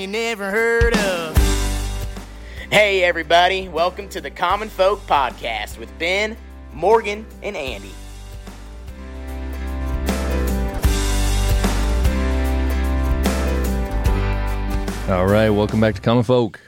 you never heard of. Hey, everybody, welcome to the Common Folk Podcast with Ben, Morgan, and Andy. All right, welcome back to Common Folk.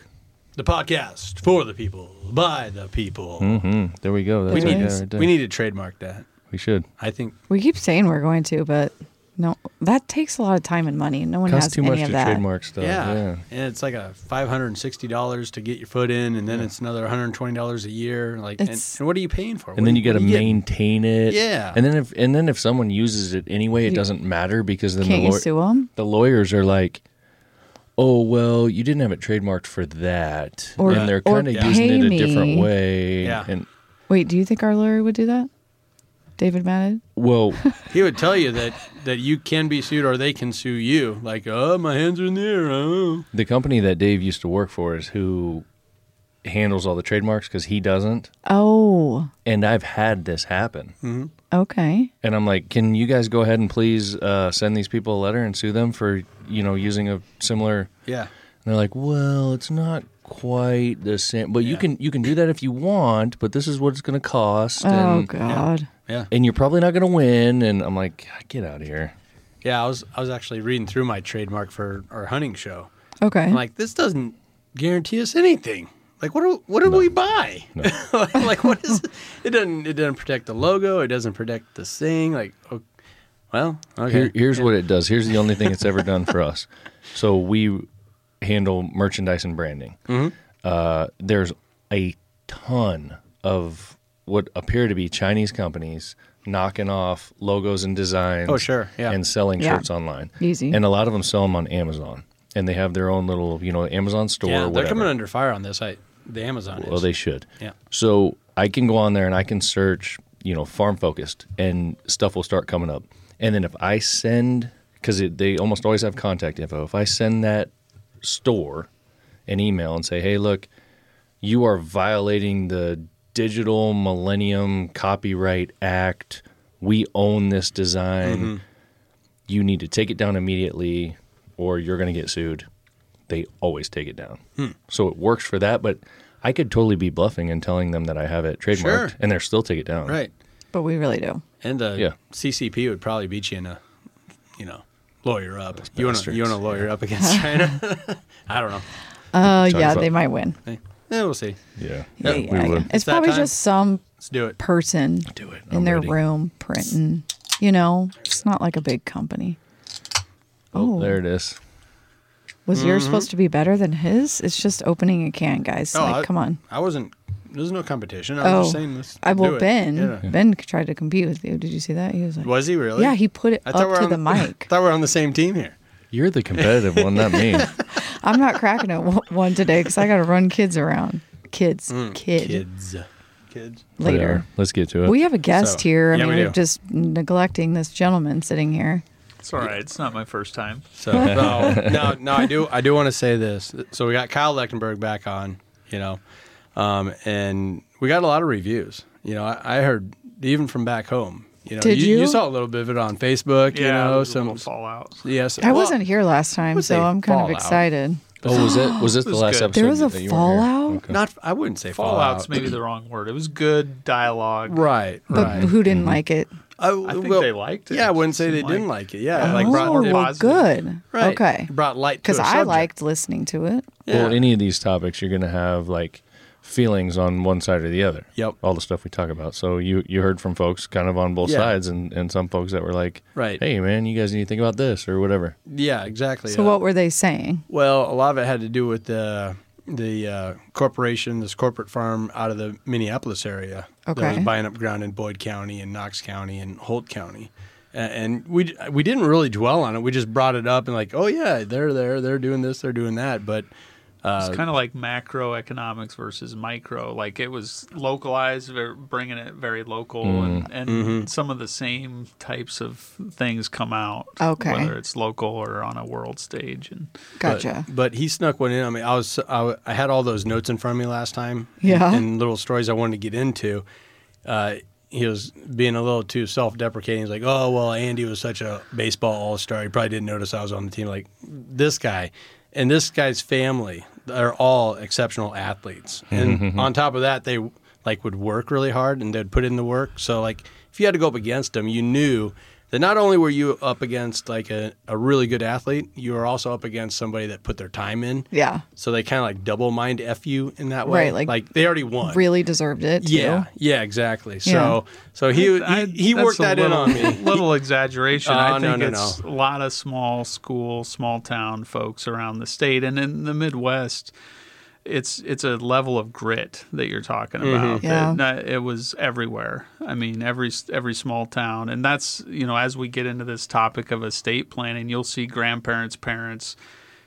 The podcast for the people, by the people. hmm There we go. That's We what we need got right there. we need to trademark that. We should. I think We keep saying we're going to, but no, that takes a lot of time and money. No one Costs has too any much of to that. trademark stuff. yeah. Yeah. and it's like a five hundred and sixty dollars to get your foot in, and then it's another one hundred and twenty dollars a year. Like, and, It's- and what are you paying for? And then you got to maintain it. Yeah. And then if and then if someone uses it anyway, it You- doesn't matter because then Can't the, you law- sue them? the lawyers are like, "Oh well, you didn't have it trademarked for that," Or- and they're or kind of using it a pay different me. way. Yeah. And Wait, do you think our lawyer would do that? David Madden? well, He would tell you that that you can be sued or they can sue you. Like, oh, my hands are in the air. Oh. the company that Dave used to work for is who handles all the trademarks because he doesn't. Oh, And I've had this happen. okay. And I'm like, can you guys go ahead and please uh, send these people a letter and sue them for, you know, using a similar. Yeah. And they're like, well, it's not quite the same, but you Yeah. can you can do that if you want, but this is what it's going to cost, Oh and, God. Yeah. and you're probably not going to win. And I'm like, get out of here. Yeah. I was I was actually reading through my trademark for our hunting show. Okay. I'm like, this doesn't guarantee us anything. Like, what do, what did we buy? like, what is it? It doesn't it doesn't protect the logo. It doesn't protect the thing. Like, oh, well, okay. Here, here's what it does. Here's the only thing it's ever done for us. So we handle merchandise and branding. Mm-hmm. Uh, there's a ton of what appear to be Chinese companies knocking off logos and designs. Oh, sure, yeah. And selling Yeah. shirts online. Easy. And a lot of them sell them on Amazon, and they have their own little, you know, Amazon store. yeah, they're whatever. coming under fire on this. I the Amazon. Well, is. they should. Yeah. So I can go on there and I can search, you know, farm focused, and stuff will start coming up. And then if I send, because they almost always have contact info, if I send that store an email and say, hey, look, you are violating the Digital Millennium Copyright Act. We own this design. Mm-hmm. You need to take it down immediately, or you're going to get sued. They always take it down. Hmm. So it works for that, but I could totally be bluffing and telling them that I have it trademarked, Sure. and they're still take it down. right. but we really do. And the Yeah. CCP would probably beat you in a, you know, lawyer up. You want to you want to lawyer up against China? I don't know. Uh, yeah, about- they might win. Hey, yeah, we'll see. Yeah, Yeah, we yeah, would. yeah. It's that probably time. just some Let's do it. person Do it. in I'm their ready. room printing. You know, it's not like a big company. Oh, Oh. there it is. Was Mm-hmm. yours supposed to be better than his? It's just opening a can, guys. Oh, like, I- come on. I wasn't. There's no competition. I was Oh, just saying this. I do well. Ben. Yeah. Ben tried to compete with you. Did you see that? He was like, Was he really? yeah, he put it I thought up we're to on the mic. I thought we're on the same team here. You're the competitive one, not me. I'm not cracking it one- one today because I got to run kids around. Kids, kid, Mm, Kids. Kids. later. Whatever. Let's get to it. We have a guest So, here. I yeah, mean, we we are just neglecting this gentleman sitting here. It's all right. It's not my first time. So no, no, no. I do. I do want to say this. So we got Kyle Lechtenberg back on. You know, um, and we got a lot of reviews. You know, I, I heard even from back home. You know, Did you, you? saw a little bit of it on Facebook. Yeah, you know, there's some fallout. yes. I well, wasn't here last time, so I'm kind of excited. oh, was it? Was this the was last good. episode? There was a that you weren't here? fallout? Okay. Not. I wouldn't say Fallout's fallout. maybe the wrong word. It was good dialogue. Right. But right. who didn't like it? I, I think they liked it. Yeah, I wouldn't say they Seemed didn't like- like it. Yeah, Yeah. like oh, brought more well, positive. good. right, Okay. brought light Because I subject. liked listening to it. Yeah. Well, any of these topics, you're going to have like feelings on one side or the other. Yep. All the stuff we talk about. So you you heard from folks kind of on both Yeah. sides, and and some folks that were like, Right. hey man, you guys need to think about this or whatever. yeah, exactly. So Uh, what were they saying? Well, a lot of it had to do with the the uh, corporation, this corporate farm out of the Minneapolis area that was buying up ground in Boyd County and Knox County and Holt County. And we we didn't really dwell on it. We just brought it up and like, oh yeah, they're there, they're doing this, they're doing that. But uh, It's kind of like macroeconomics versus micro. Like it was localized, bringing it very local, and, and Mm-hmm. some of the same types of things come out. Okay. Whether it's local or on a world stage, and Gotcha. But, but he snuck one in. I mean, I was I, I had all those notes in front of me last time. Yeah. And, and little stories I wanted to get into. Uh, he was being a little too self-deprecating. He's like, "Oh well, Andy was such a baseball all-star. He probably didn't notice I was on the team." Like this guy, and this guy's family are all exceptional athletes. And mm-hmm. Mm-hmm. on top of that, they like would work really hard and they'd put in the work. So like if you had to go up against them, you knew that not only were you up against like a, a really good athlete, you were also up against somebody that put their time in. Yeah. So they kind of like double mind f you in that way. Right, like, like they already won. Really deserved it. Too. Yeah, yeah, exactly. So Yeah. so he I- he, he that's worked that little, in on me. little exaggeration. Oh, I think no, it's a lot of small school, small town folks around the state and in the Midwest. It's it's a level of grit that you're talking Mm-hmm. about. Yeah. that- that it was everywhere. I mean, every every small town, and that's you know as we get into this topic of estate planning, you'll see grandparents, parents,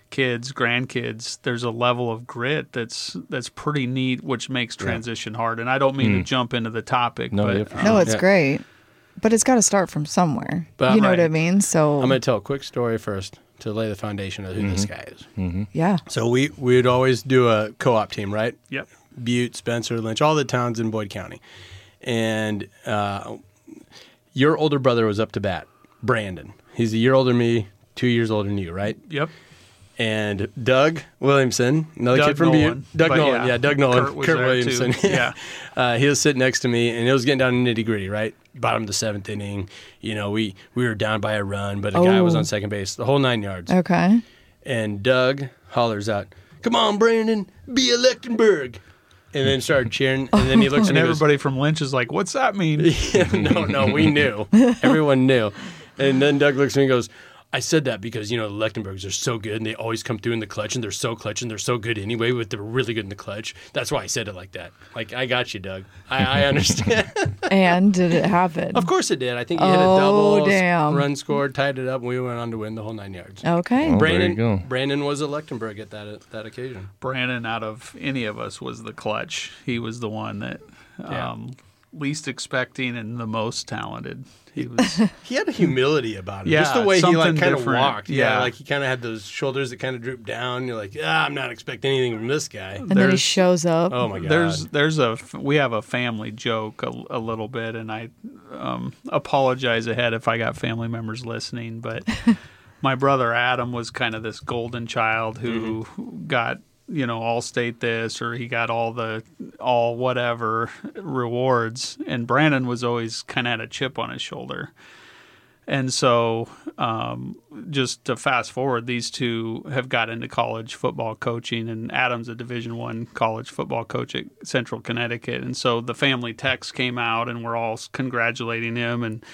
kids, grandkids. There's a level of grit that's that's pretty neat, which makes transition hard. And I don't mean to jump into the topic, No, but yeah, for No, it's Yeah. great. But it's got to start from somewhere. But- you know what I mean? So, I'm going to tell a quick story first to lay the foundation of who this guy is. yeah. So we we would always do a co-op team, right? Yep. Butte, Spencer, Lynch, all the towns in Boyd County, and uh, your older brother was up to bat, Brandon. He's a year older than me, two years older than you, right? Yep. And Doug Williamson, another Doug kid from Nolan. Butte, Doug But Nolan, yeah, yeah, Doug Nolan, Kurt was Kurt there too. Williamson, Yeah. uh, he was sitting next to me, and it was getting down to nitty gritty, right? Bottom of the seventh inning, you know, we we were down by a run, but a guy was Oh. on second base, the whole nine yards. Okay. And Doug hollers out, "Come on, Brandon, be a Lechtenberg!" And then started cheering. And then he looks And at me and goes, everybody from Lynch is like, "What's that mean?" no, no, we knew. Everyone knew. And then Doug looks at me and goes, I said that because, you know, the Lechtenbergs are so good and they always come through in the clutch and they're so clutch and they're so good anyway, but they're really good in the clutch. That's why I said it like that. Like, I got you, Doug. I, I understand. And did it happen? of course it did. I think he hit a Oh, double, s- damn. run scored, tied it up, and we went on to win the whole nine yards. Okay. Oh. Brandon, you go. Brandon was a Lechtenberg at that that occasion. Brandon, out of any of us, was the clutch. He was the one that Yeah. um, least expecting and the most talented. He was. He had a humility about him. Yeah, Just the way he like kind of different. walked. Yeah. Yeah. like he kind of had those shoulders that kind of drooped down. You're like, ah, I'm not expecting anything from this guy. and then he shows up. Oh my god. There's there's a we have a family joke a, a little bit, and I um, apologize ahead if I got family members listening, but my brother Adam was kind of this golden child who Mm-hmm. got you know all state this or he got all the all whatever rewards, and Brandon was always kind of had a chip on his shoulder. And so, um, just to fast forward, these two have got into college football coaching, and Adam's a Division One college football coach at Central Connecticut. And so the family text came out, and we're all congratulating him. And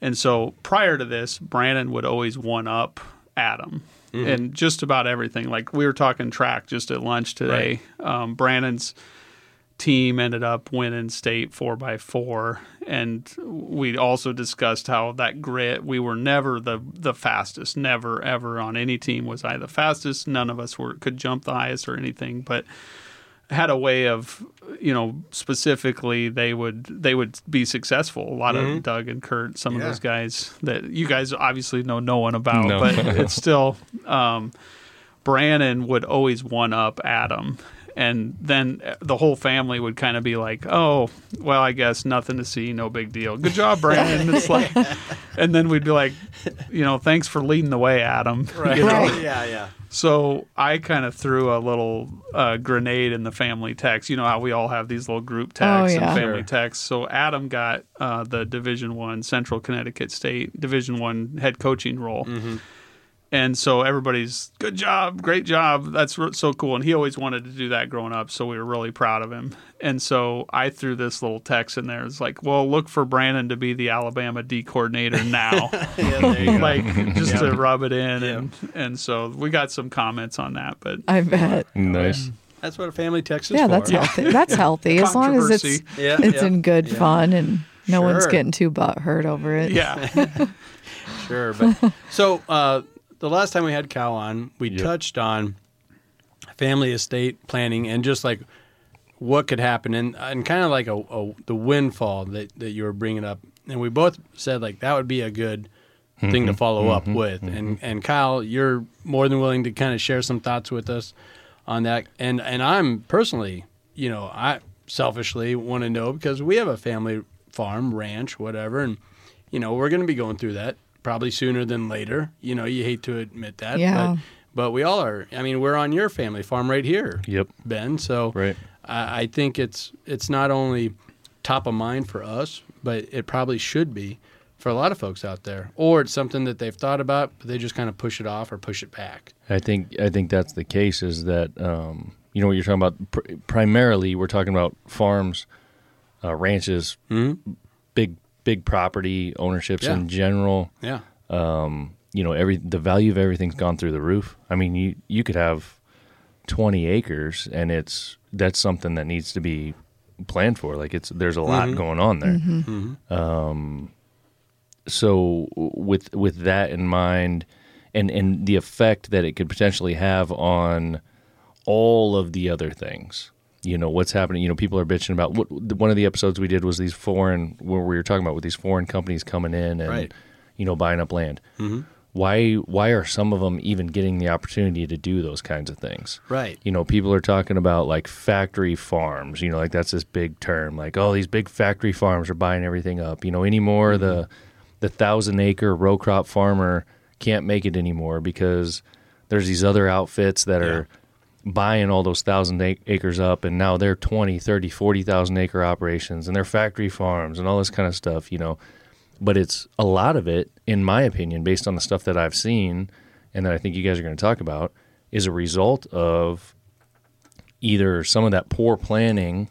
and so prior to this, Brandon would always one up Adam, and just about everything. Like we were talking track just at lunch today. Um, Brandon's team ended up winning state four by four and we also discussed how that grit we were never the the fastest never ever on any team was i the fastest none of us were could jump the highest or anything but had a way of you know specifically they would they would be successful a lot of doug and kurt some of those guys that you guys obviously know no one about No. but it's still um Brandon would always one up Adam. And then the whole family would kind of be like, "Oh, well, I guess nothing to see, no big deal. Good job, Brandon." It's like, and then we'd be like, "You know, thanks for leading the way, Adam." right. You know? Right. Yeah, yeah. So I kind of threw a little uh, grenade in the family text. You know how we all have these little group texts Oh, yeah. and family Sure. texts. So Adam got uh, the Division One Central Connecticut State Division One head coaching role. And so everybody's good job, great job. That's r- so cool. And he always wanted to do that growing up, so we were really proud of him. And so I threw this little text in there. It's like, well, look for Brandon to be the Alabama D coordinator now Yeah, there you go. like just to rub it in and and so we got some comments on that but I bet. Nice. That's what a family text is Yeah, for. that's healthy. That's healthy as long as it's Yeah, it's yeah. in good Yeah. fun and no one's getting too butt hurt over it. yeah Sure, but so uh, the last time we had Cal on, we Yep. touched on family estate planning and just like what could happen and and kind of like a, a the windfall that that you were bringing up, and we both said like that would be a good thing to mm-hmm. follow up mm-hmm. with. And mm-hmm. and Kyle, you're more than willing to kind of share some thoughts with us on that. And and I'm personally, you know, I selfishly want to know because we have a family farm, ranch, whatever, and you know, we're going to be going through that probably sooner than later. You know, you hate to admit that, Yeah. but but we all are. I mean, we're on your family farm right here, Yep. Ben. So Right. I, I think it's it's not only top of mind for us, but it probably should be for a lot of folks out there. Or it's something that they've thought about, but they just kind of push it off or push it back. I think I think that's the case. Is that um, you know what you're talking about? Pr- primarily, we're talking about farms, uh, ranches, Mm-hmm. Big big property ownerships Yeah. in general. Yeah. Um, you know, every the value of everything's gone through the roof. I mean, you you could have 20 acres, and it's that's something that needs to be planned for. Like it's there's a lot mm-hmm. going on there. Mm-hmm. Mm-hmm. Um, so with with that in mind, and and the effect that it could potentially have on all of the other things. You know what's happening. You know people are bitching about. What, one of the episodes we did was these foreign where we were talking about with these foreign companies coming in and Right. you know buying up land. Mm-hmm. Why why are some of them even getting the opportunity to do those kinds of things? Right. You know, people are talking about like factory farms. You know, like that's this big term. Like, oh, these big factory farms are buying everything up. You know, anymore the mm-hmm. the thousand acre row crop farmer can't make it anymore because there's these other outfits that are buying all those thousand acres up and now they're 20 30 40,000 acre operations and they're factory farms and all this kind of stuff you know. But it's a lot of it in my opinion based on the stuff that I've seen and that I think you guys are going to talk about is a result of either some of that poor planning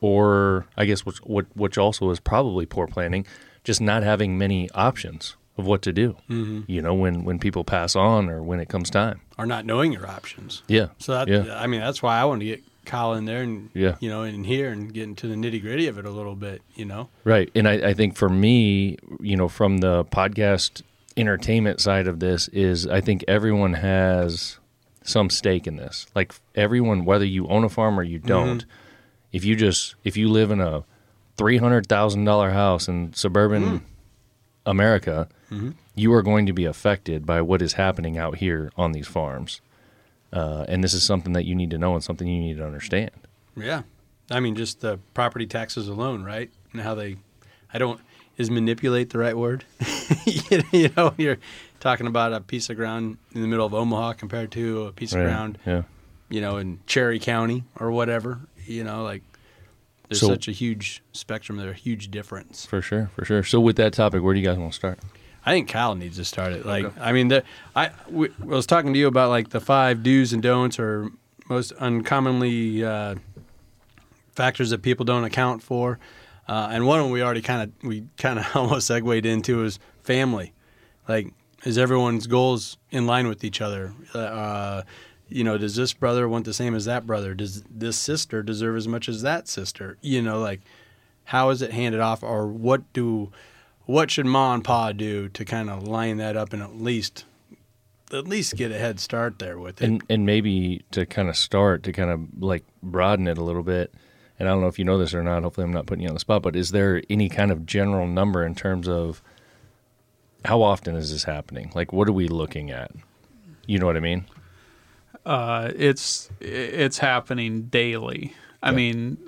or I guess which what which also is probably poor planning just not having many options of what to do mm-hmm. you know when when people pass on or when it comes time Or not knowing your options. yeah So that yeah I mean that's why I want to get Kyle in there and Yeah. you know in here and get into the nitty gritty of it a little bit. You know. Right. And I, I think for me, you know, from the podcast entertainment side of this, is I think everyone has some stake in this. Like everyone, whether you own a farm or you don't, mm-hmm. if you just, if you live in a $300,000 house in suburban mm. America, you are going to be affected by what is happening out here on these farms. Uh, and this is something that you need to know and something you need to understand. Yeah. I mean, just the property taxes alone, right? And how they, I don't, is manipulate the right word? you know, you're talking about a piece of ground in the middle of Omaha compared to a piece Right. of ground, Yeah. you know, in Cherry County or whatever. You know, like there's So- such a huge spectrum there, a huge difference. For sure. For sure. So with that topic, where do you guys want to start? I think Kyle needs to start it. Like, I mean, the, I, we, I was talking to you about like the five do's and don'ts or most uncommonly uh, factors that people don't account for, uh, and one of them we already kind of we kind of almost segued into is family. Like, is everyone's goals in line with each other? Uh, you know, does this brother want the same as that brother? Does this sister deserve as much as that sister? You know, like, how is it handed off, or what do what should ma and pa do to kind of line that up and at least at least get a head start there with it? and and maybe to kind of start to kind of like broaden it a little bit and i don't know if you know this or not hopefully i'm not putting you on the spot but is there any kind of general number in terms of how often is this happening like what are we looking at you know what i mean uh, it's it's happening daily. I mean,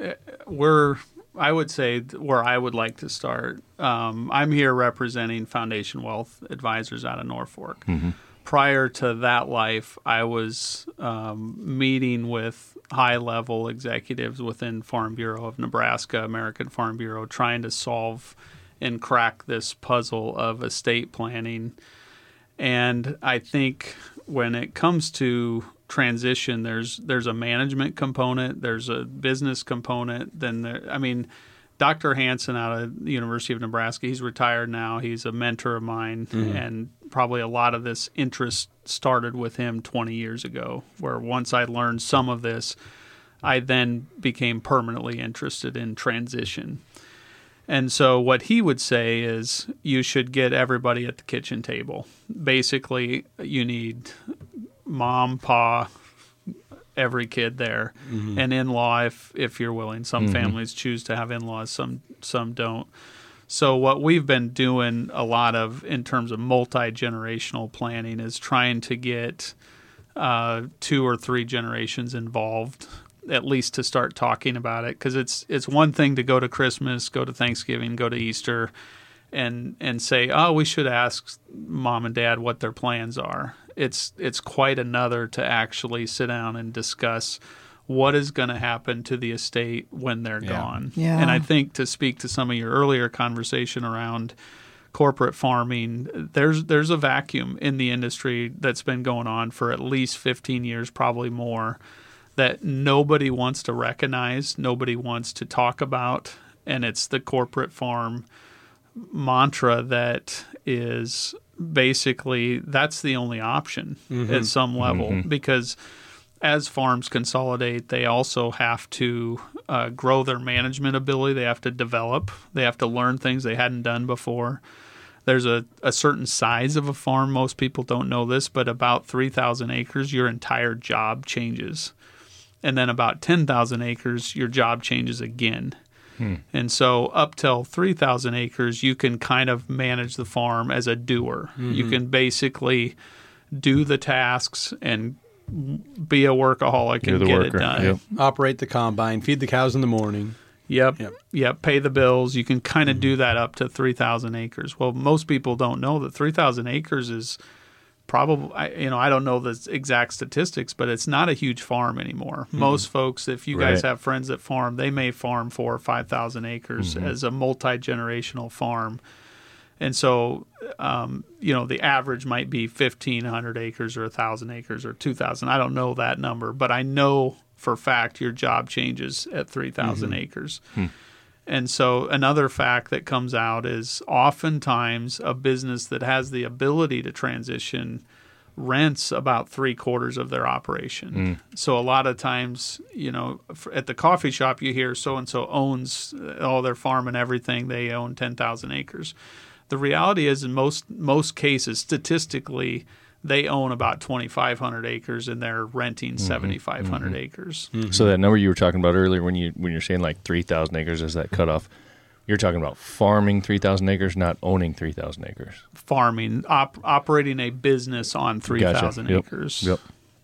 we're I would say where I would like to start. Um, I'm here representing Foundation Wealth Advisors out of Norfolk. Prior to that life, I was um, meeting with high level executives within Farm Bureau of Nebraska, American Farm Bureau, trying to solve and crack this puzzle of estate planning. And I think when it comes to transition, there's there's a management component, there's a business component. Then there, I mean, Dr. Hanson out of the University of Nebraska, he's retired now. He's a mentor of mine, mm-hmm. and probably a lot of this interest started with him 20 years ago. Where once I learned some of this, I then became permanently interested in transition. And so, what he would say is you should get everybody at the kitchen table. Basically, you need mom, pa, every kid there, and in law if if you're willing. Some families choose to have in laws, some some don't. So what we've been doing a lot of in terms of multi generational planning is trying to get uh, two or three generations involved at least to start talking about it because it's it's one thing to go to Christmas, go to Thanksgiving, go to Easter, and and say, oh, we should ask mom and dad what their plans are. It's it's quite another to actually sit down and discuss what is going to happen to the estate when they're Yeah. gone. Yeah. And I think to speak to some of your earlier conversation around corporate farming, there's there's a vacuum in the industry that's been going on for at least 15 years, probably more, that nobody wants to recognize, nobody wants to talk about, and it's the corporate farm mantra that is basically that's the only option at some level because as farms consolidate, they also have to uh, grow their management ability. They have to develop. They have to learn things they hadn't done before. There's a, a certain size of a farm. Most people don't know this, but about 3,000 acres, your entire job changes. And then about 10,000 acres, your job changes again. Hmm. And so, up till 3,000 acres, you can kind of manage the farm as a doer. You mm-hmm. can basically do the tasks and be a workaholic You're and the get worker. it done. Yep. Operate the combine, feed the cows in the morning. Yep. Yep. Yep. Pay the bills. You can kind of mm-hmm. do that up to 3,000 acres. Well, most people don't know that 3,000 acres is probably, you know, I don't know the exact statistics, but it's not a huge farm anymore. Mm-hmm. Most folks, if you guys Right. have friends that farm, they may farm four or 5,000 acres mm-hmm. as a multi generational farm. And so, um, you know, the average might be 1,500 acres or 1,000 acres or 2,000. I don't know that number, but I know for fact your job changes at 3,000 mm-hmm. acres. Hmm. And so, another fact that comes out is oftentimes a business that has the ability to transition rents about three quarters of their operation. So, a lot of times, you know, at the coffee shop, you hear so and so owns uh, all their farm and everything, they own 10,000 acres. The reality is, in most most cases, statistically, they own about 2,500 acres and they're renting mm-hmm. 7,500 mm-hmm. acres. Mm-hmm. So that number you were talking about earlier, when you when you're saying like three thousand acres is that cutoff, you're talking about farming three thousand acres, not owning three thousand acres. Farming, op- operating a business on 3,000 Yep. acres. Yep.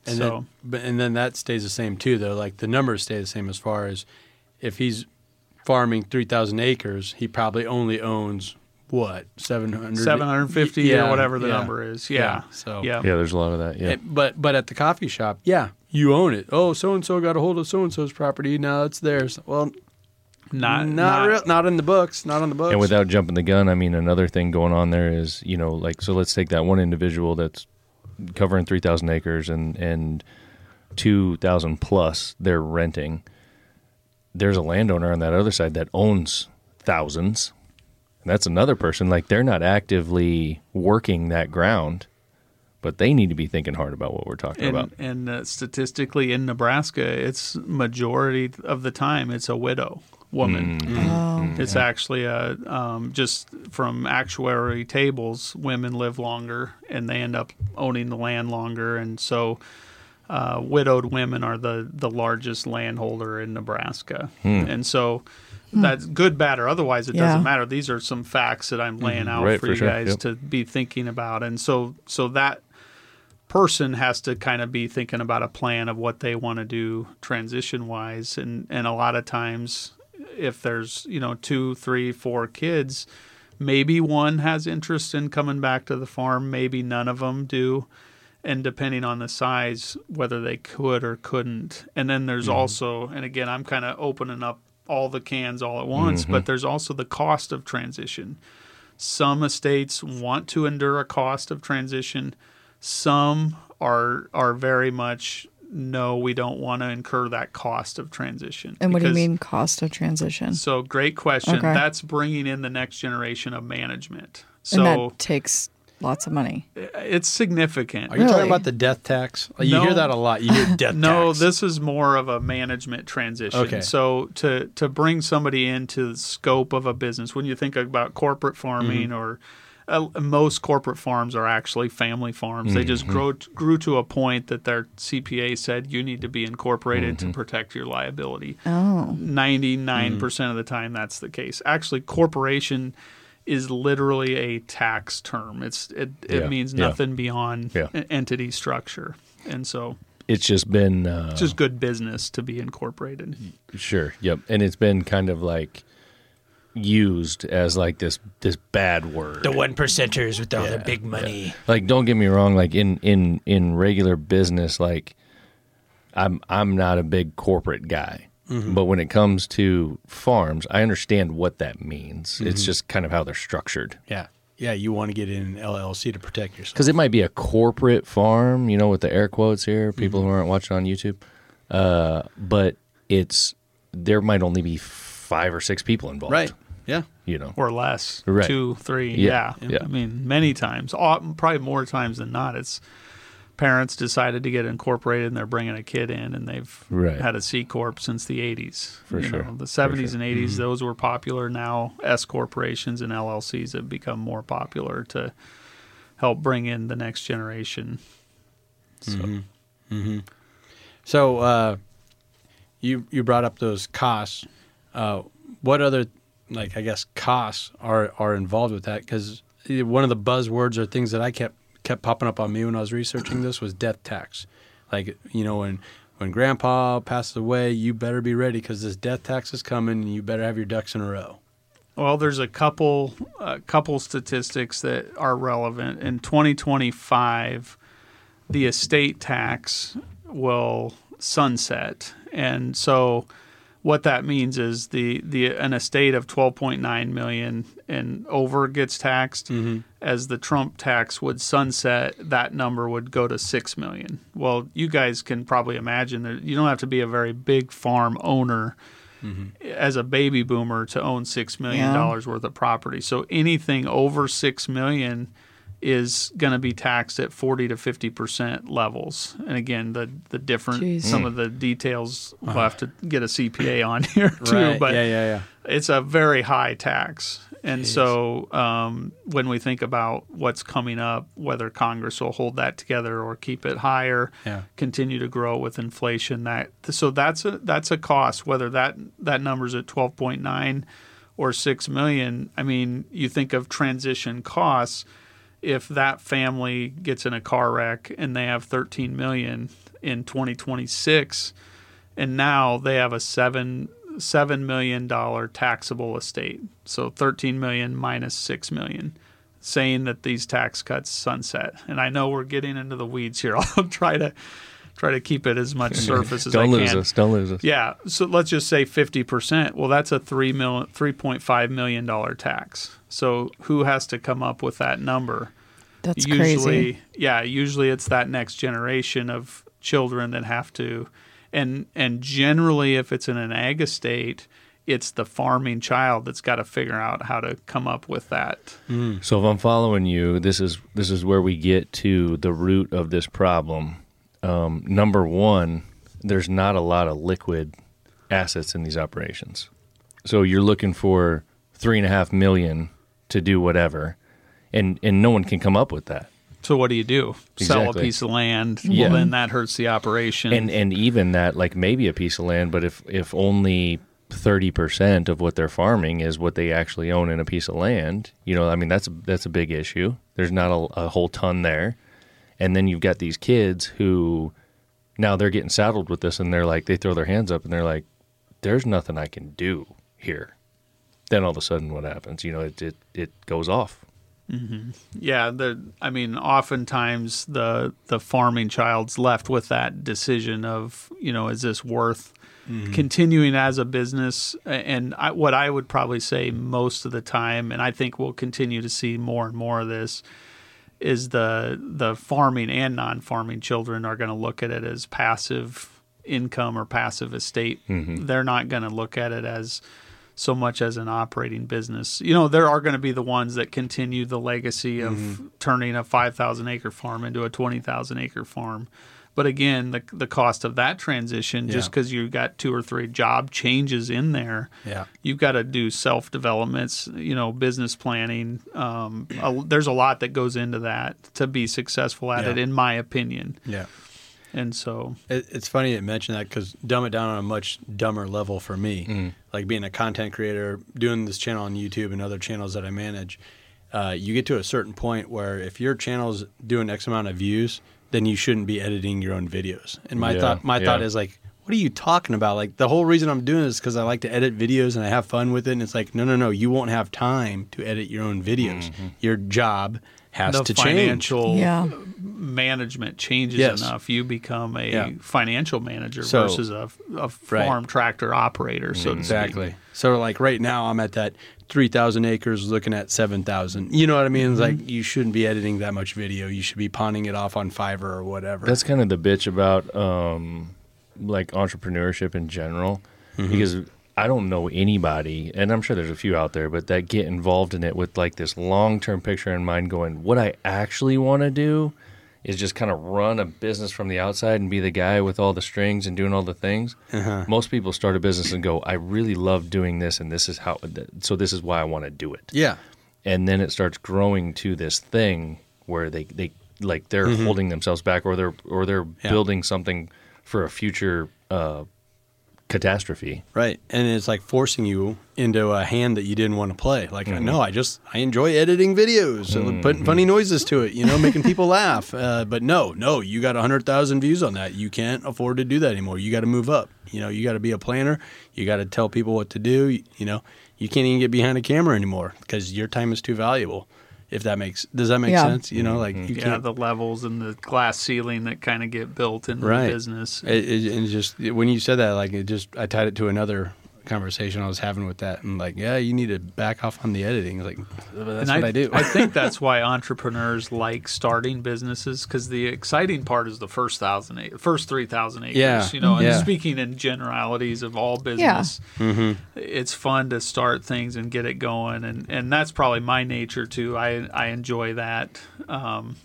And so, then, but and then that stays the same too, though. Like the numbers stay the same as far as if he's farming three thousand acres, he probably only owns what seven hundred, 750 or whatever the number is. Yeah. So yeah. Yeah, there's a lot of that. Yeah. And- but but at the coffee shop, yeah, you own it. Oh, so and so got a hold of so and so's property. Now it's theirs. Well, Not, not not, real, not in the books. Not on the books. And without jumping the gun, I mean, another thing going on there is, you know, like, so let's take that one individual that's covering 3,000 acres and, and 2,000 plus they're renting. There's a landowner on that other side that owns thousands. And that's another person. Like, they're not actively working that ground, but they need to be thinking hard about what we're talking and, about. and uh, statistically in Nebraska, it's majority of the time it's a widow woman. Oh. It's actually a um, just from actuary tables, women live longer and they end up owning the land longer, and so uh, widowed women are the the largest landholder in Nebraska, and so. Hmm. That's good, bad, or otherwise. It Yeah. doesn't matter. These are some facts that I'm mm-hmm. laying out Right, for, for you sure. guys Yep. to be thinking about, and so so that person has to kind of be thinking about a plan of what they want to do transition wise and and a lot of times if there's you know two three four kids maybe one has interest in coming back to the farm maybe none of them do and depending on the size whether they could or couldn't and then there's mm-hmm. also and again i'm kind of opening up all the cans all at once but mm-hmm. there's also the cost of transition some estates want to endure a cost of transition. Some are are very much no, we don't want to incur that cost of transition. And what do you mean cost of transition? So great question. Okay. That's bringing in the next generation of management. and So that takes lots of money. it's significant. Are you talking about the death tax? You No. hear that a lot. You hear death No, tax. this is more of a management transition. Okay. So to to bring somebody into the scope of a business, when you think about corporate farming Mm-hmm. or uh, most corporate farms are actually family farms. They Mm-hmm. just grow grew to a point that their CPA said you need to be incorporated Mm-hmm. to protect your liability. Oh. 99% of the time that's the case. Actually, corporation is literally a tax term. It's it, it Yeah, means yeah. nothing beyond Yeah. entity structure. And so It's just been, uh, it's just good business to be incorporated. Sure. Yep. And it's been kind of like used as like this this bad word. The one percenters with all the big money. like don't get me wrong like in in in regular business like i'm i'm not a big corporate guy Mm-hmm. but when it comes to farms i understand what that means it's mm-hmm. just kind of how they're structured Yeah. Yeah, you want to get in an LLC to protect yourself. because it might be a corporate farm you know with the air quotes here mm-hmm. people who aren't watching on youtube uh, but it's there might only be five or six people involved Right. Yeah. you know or less, Right. two, three. Yeah, Yeah. yeah. I mean, many times, probably more times than not. It's parents decided to get incorporated and they're bringing a kid in, and they've Right. had a C corp since the '80s. For you sure. know, the '70s sure. Mm-hmm. and '80s, those were popular. Now, S corporations and LLCs have become more popular to help bring in the next generation. So, So uh, you you brought up those costs. Uh, what other like I guess costs are are involved with that? Because one of the buzzwords or things that I kept kept popping up on me when I was researching this was death tax. Like you know when when Grandpa passes away, you better be ready because this death tax is coming, and you better have your ducks in a row. Well, there's a couple a couple statistics that are relevant. In 2025, the estate tax will sunset, and so what that means is the, the an estate of 12.9 million and over gets taxed. Mm-hmm. As the Trump tax would sunset, that number would go to six million. Well, you guys can probably imagine that you don't have to be a very big farm owner mm-hmm. as a baby boomer to own six million Yeah. dollars worth of property. So anything over six million is going to be taxed at forty to fifty percent levels. And again, the the different Jeez. some of the details we'll have to get a CPA on here too. Right. But yeah, yeah, yeah. it's a very high tax. And so um, when we think about what's coming up, whether Congress will hold that together or keep it higher, Yeah. continue to grow with inflation, that so that's a that's a cost. Whether that that number's at twelve point nine or six million, I mean, you think of transition costs. If that family gets in a car wreck and they have thirteen million in twenty twenty six, and now they have a seven seven million dollar taxable estate. So thirteen million minus six million, saying that these tax cuts sunset. And I know we're getting into the weeds here. I'll try to try to keep it as much surface as don't I lose us don't lose us Yeah, so let's just say fifty percent. Well, that's a three mil, three point five million dollar tax. So who has to come up with that number? That's usually, crazy. yeah, usually it's that next generation of children that have to, and and generally, if it's in an ag estate, it's the farming child that's got to figure out how to come up with that. So if I'm following you, this is this is where we get to the root of this problem. Um, number one, there's not a lot of liquid assets in these operations. So you're looking for three and a half million to do whatever, and and no one can come up with that. So what do you do? Sell a piece of land? Yeah. Well, then that hurts the operation. And and even that, like maybe a piece of land, but if if only thirty percent of what they're farming is what they actually own in a piece of land, you know, I mean that's a, that's a big issue. There's not a, a whole ton there, and then you've got these kids who now they're getting saddled with this, and they're like they throw their hands up and they're like, "There's nothing I can do here." Then all of a sudden, what happens? You know, it it, it goes off. Mm-hmm. Yeah, the I mean, oftentimes the the farming child's left with that decision of you know, is this worth mm-hmm. continuing as a business? And I, what I would probably say most of the time, and I think we'll continue to see more and more of this, is the the farming and non-farming children are going to look at it as passive income or passive estate. Mm-hmm. They're not going to look at it as so much as an operating business. You know, there are going to be the ones that continue the legacy of mm-hmm. turning a 5,000 acre farm into a 20,000 acre farm. But again, the the cost of that transition, just Yeah. because you've got two or three job changes in there, Yeah. you've got to do self developments, you know, business planning. Um, a, there's a lot that goes into that to be successful at Yeah. it, in my opinion. Yeah. And so, It, it's funny you mentioned that because dumb it down on a much dumber level for me, Mm-hmm. like being a content creator, doing this channel on YouTube and other channels that I manage. Uh, you get to a certain point where if your channel's doing X amount of views, then you shouldn't be editing your own videos. And my Yeah, thought, my yeah. thought is like, what are you talking about? Like the whole reason I'm doing this is because I like to edit videos and I have fun with it. And it's like, no, no, no, you won't have time to edit your own videos. Mm-hmm. Your job has the to change. financial Yeah. management changes Yes. enough, you become a Yeah. financial manager So- versus a, a Right. farm tractor operator, so to speak. Exactly. So like right now I'm at that 3,000 acres looking at 7,000. You know what I mean? It's like you shouldn't be editing that much video. You should be pawning it off on Fiverr or whatever. That's kind of the bitch about um, like entrepreneurship in general, because I don't know anybody, and I'm sure there's a few out there, but that get involved in it with like this long term picture in mind, going, what I actually want to do is just kind of run a business from the outside and be the guy with all the strings and doing all the things. Most people start a business and go, I really love doing this, and this is how, so this is why I want to do it yeah. and then it starts growing to this thing where they they like they're holding themselves back or they're or they're Mm-hmm. Yeah. building something for a future uh, catastrophe. Right. And it's like forcing you into a hand that you didn't want to play. Like, no, I just, I enjoy editing videos and putting funny noises to it, you know, making people laugh. Uh, but no, no, you got 100,000 views on that. You can't afford to do that anymore. You got to move up. You know, you got to be a planner. You got to tell people what to do. You, you know, you can't even get behind a camera anymore because your time is too valuable. If that makes, does that make Yeah. sense? You know, like mm-hmm. you Yeah, can't. the levels and the glass ceiling that kind of get built in Right. the business. It, it, and just when you said that, like it just I tied it to another conversation I was having with that, and like, yeah, you need to back off on the editing. Like that's and what I, do. I think that's why entrepreneurs like starting businesses because the exciting part is the first thousand, ac- first three thousand acres. Yeah. You know, and Yeah. speaking in generalities of all business, Mm-hmm. it's fun to start things and get it going, and and that's probably my nature too. I I enjoy that. Um,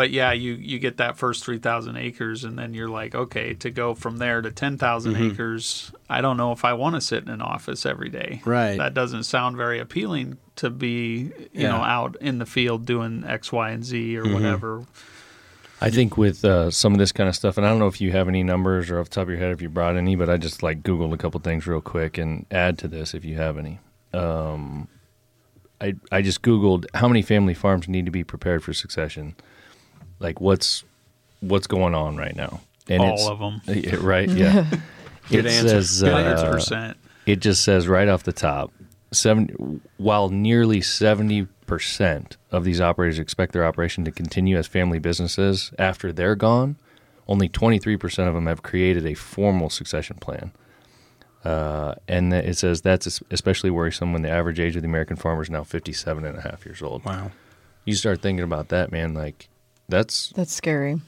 but yeah, you you get that first three thousand acres, and then you're like, okay, to go from there to ten Mm-hmm. acres, I don't know if I want to sit in an office every day. Right. That doesn't sound very appealing to be, you Yeah. know, out in the field doing X, Y, and Z or Mm-hmm. whatever. I think with uh, some of this kind of stuff, and I don't know if you have any numbers or off the top of your head if you brought any, but I just like Googled a couple things real quick and add to this if you have any. Um, I I just Googled how many family farms need to be prepared for succession. Like what's what's going on right now? And it's- All of them. Yeah, right? Yeah. Good it answer. says Good Hundred uh, it just says right off the top, seven, while nearly seventy percent of these operators expect their operation to continue as family businesses after they're gone, only twenty three percent of them have created a formal succession plan. Uh, and it says that's especially worrisome when the average age of the American farmer is now 57 and a half years old. wow. You start thinking about that, man. Like, that's That's scary.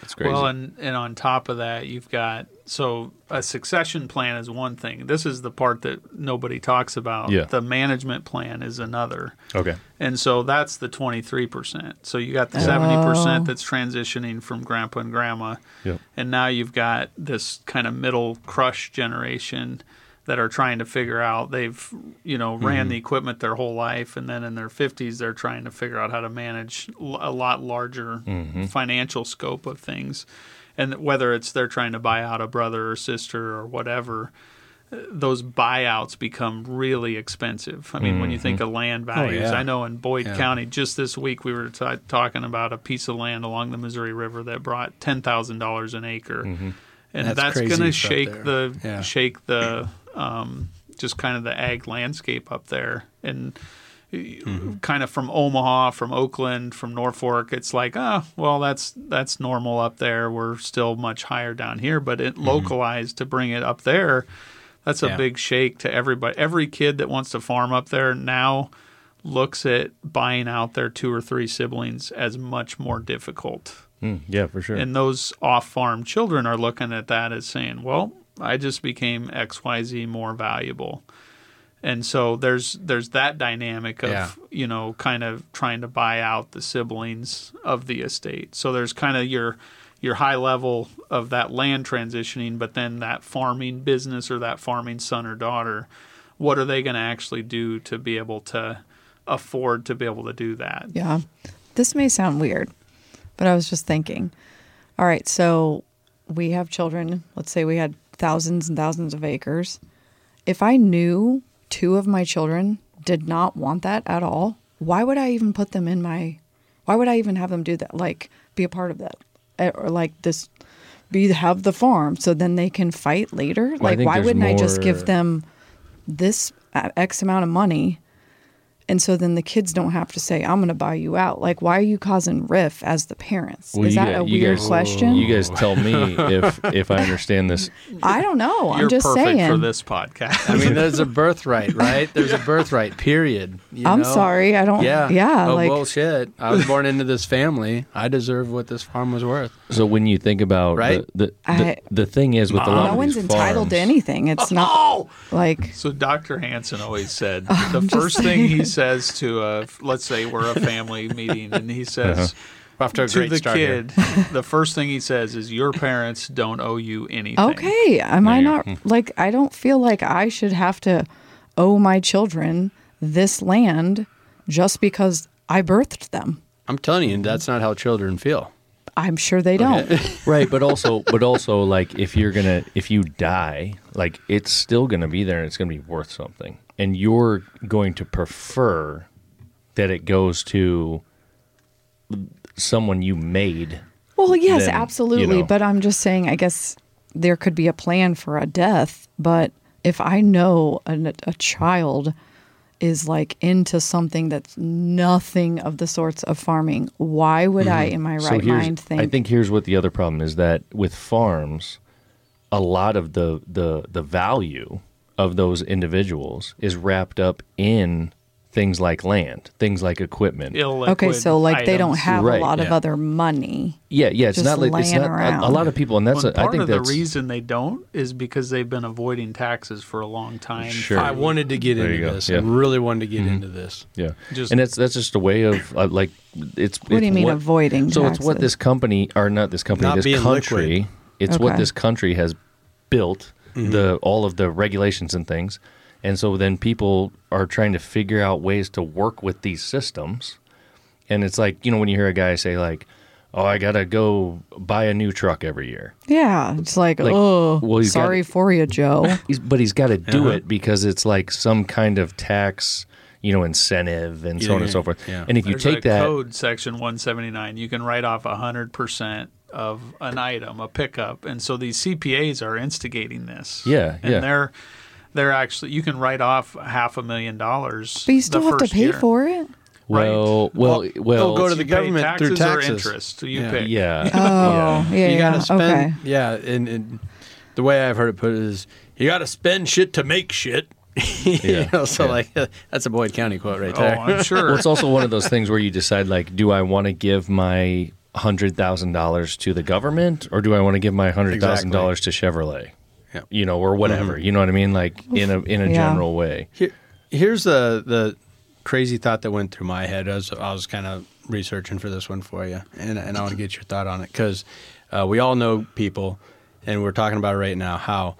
that's crazy. Well, and and on top of that, you've got so a succession plan is one thing. This is the part that nobody talks about. Yeah. The management plan is another. okay. And so that's the 23%. So you got the Oh. 70% that's transitioning from grandpa and grandma. Yep. And now you've got this kind of middle crush generation that are trying to figure out they've, you know, ran the mm-hmm. equipment their whole life and then in their 50s they're trying to figure out how to manage a lot larger mm-hmm. financial scope of things. And whether it's they're trying to buy out a brother or sister or whatever, uh, those buyouts become really expensive. I mean, when you think mm-hmm. of land oh, values, yeah. I know in Boyd Yeah. County just this week we were t- talking about a piece of land along the Missouri River that brought ten thousand dollars an acre, and That's that's, going to stuff shake the Yeah. shake the um, just kind of the ag landscape up there and. Mm-hmm. Kind of from Omaha, from Oakland, from Norfolk, it's like, oh, well, that's that's normal up there. We're still much higher down here, but it localized to bring it up there that's a Mm-hmm. Yeah. big shake to everybody. Every kid that wants to farm up there now looks at buying out their two or three siblings as much more difficult. Mm, yeah, for sure. And those off farm children are looking at that as saying, well, I just became XYZ more valuable. And so there's there's that dynamic of Yeah. you know kind of trying to buy out the siblings of the estate. So there's kind of your your high level of that land transitioning, but then that farming business or that farming son or daughter, what are they going to actually do to be able to afford to be able to do that? Yeah. This may sound weird, but I was just thinking. All right, so we have children. Let's say we had thousands and thousands of acres. If I knew two of my children did not want that at all, why would I even put them in my why would I even have them do that? Like be a part of that. Eh, Or like this be have the farm so then they can fight later. I like why wouldn't I just give them this uh, X amount of money? And so then the kids don't have to say, I'm going to buy you out. Like, why are you causing riff as the parents? Well, Is that gu- a you weird guys- question? You guys tell me if if I understand this. I don't know. You're I'm just perfect saying. for this podcast. I mean, there's a birthright, right? There's a birthright. Period. you I'm know? sorry. I don't. Yeah. Yeah. Oh, like, well, shit. I was born into this family. I deserve what this farm was worth. So when you think about Right? the the, I- the, the thing is with a lot no of one's these entitled to anything. It's not oh! like So Dr. Hansen always said the just first thing he saying. Says to a let's say we're a family meeting and he says We're off to a to great the start here. kid the first thing he says is your parents don't owe you anything. okay. Am I you not like? I don't feel like I should have to owe my children this land just because I birthed them. I'm telling you, that's not how children feel. I'm sure they don't. right but also but also like if you're gonna if you die like it's still gonna be there and it's gonna be worth something and you're going to prefer that it goes to someone you made Well, yes, then, you absolutely. know. But I'm just saying, I guess there could be a plan for a death. But if I know a, a child is like into something that's nothing of the sorts of farming, why would I, in my Mm-hmm. So right mind, think? I think here's what the other problem is that with farms, a lot of the the the value of those individuals is wrapped up in things like land, things like equipment. Illiquid okay, so like they don't have Right, a lot of other money. Yeah, yeah, it's not like it's not a, a lot of people, and that's Well, a, I part think of the reason they don't is because they've been avoiding taxes for a long time. Sure. I wanted to get There into this. Yeah. Mm-hmm. I really wanted to get into this. yeah, Just- and that's that's just a way of uh, like it's. What do you mean avoiding So it's what this company or not this company, Not this being country. liquid. It's what this country has built the all of the regulations and things, and so then people are trying to figure out ways to work with these systems, and it's like you know when you hear a guy say like. Oh, I gotta go buy a new truck every year. Yeah, it's like, Like, oh, well, he's got- sorry for you, Joe. He's, but he's got to do Uh-huh. it because it's like some kind of tax, you know, incentive and so on and so forth. yeah. And if you take a that, code section 179, you can write off 100% of an item, a pickup. And so these CPAs are instigating this. Yeah, and yeah. they're they're actually you can write off half a million dollars. But you still the have to pay year. for it. well, well, Well, well, they'll go to the You government taxes through taxes. or interest. So you Yeah. pick. yeah, Oh, yeah, you got to spend. Okay. Yeah, and, and the way I've heard it put is you got to spend shit to make shit. you Yeah, know, so yeah. like that's a Boyd County quote right there. Oh. I'm sure. well, it's also one of those things where you decide like, do I want to give my hundred thousand dollars to the government or do I want to give my hundred thousand dollars to Chevrolet? Yep. You know, or whatever. You know what I mean? Like in a in a Yeah. general way. Here, here's the the crazy thought that went through my head as I was kind of researching for this one for you, and and I want to get your thought on it because uh, we all know people, and we're talking about right now how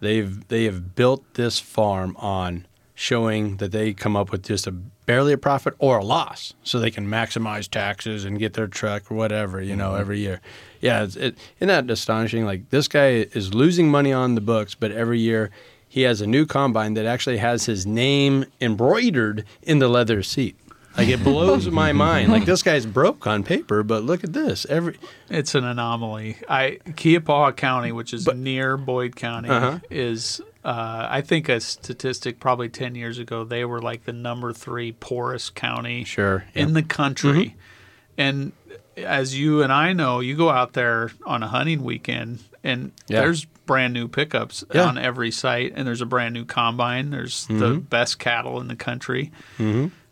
they've they have built this farm on showing that they come up with just a barely a profit or a loss, so they can maximize taxes and get their truck or whatever you know mm-hmm. every year. Yeah, it's, it, isn't that astonishing? Like this guy is losing money on the books, but every year he has a new combine that actually has his name embroidered in the leather seat. Like it blows my mind. Like this guy's broke on paper, but look at this. Every It's an anomaly. I Keya Paha County, which is near Boyd County, Uh-huh. is uh, I think a statistic probably ten years ago they were like the number three poorest county Sure, in the country. And as you and I know, you go out there on a hunting weekend and Yeah. there's brand new pickups Yeah. on every site, and there's a brand new combine. There's the best cattle in the country.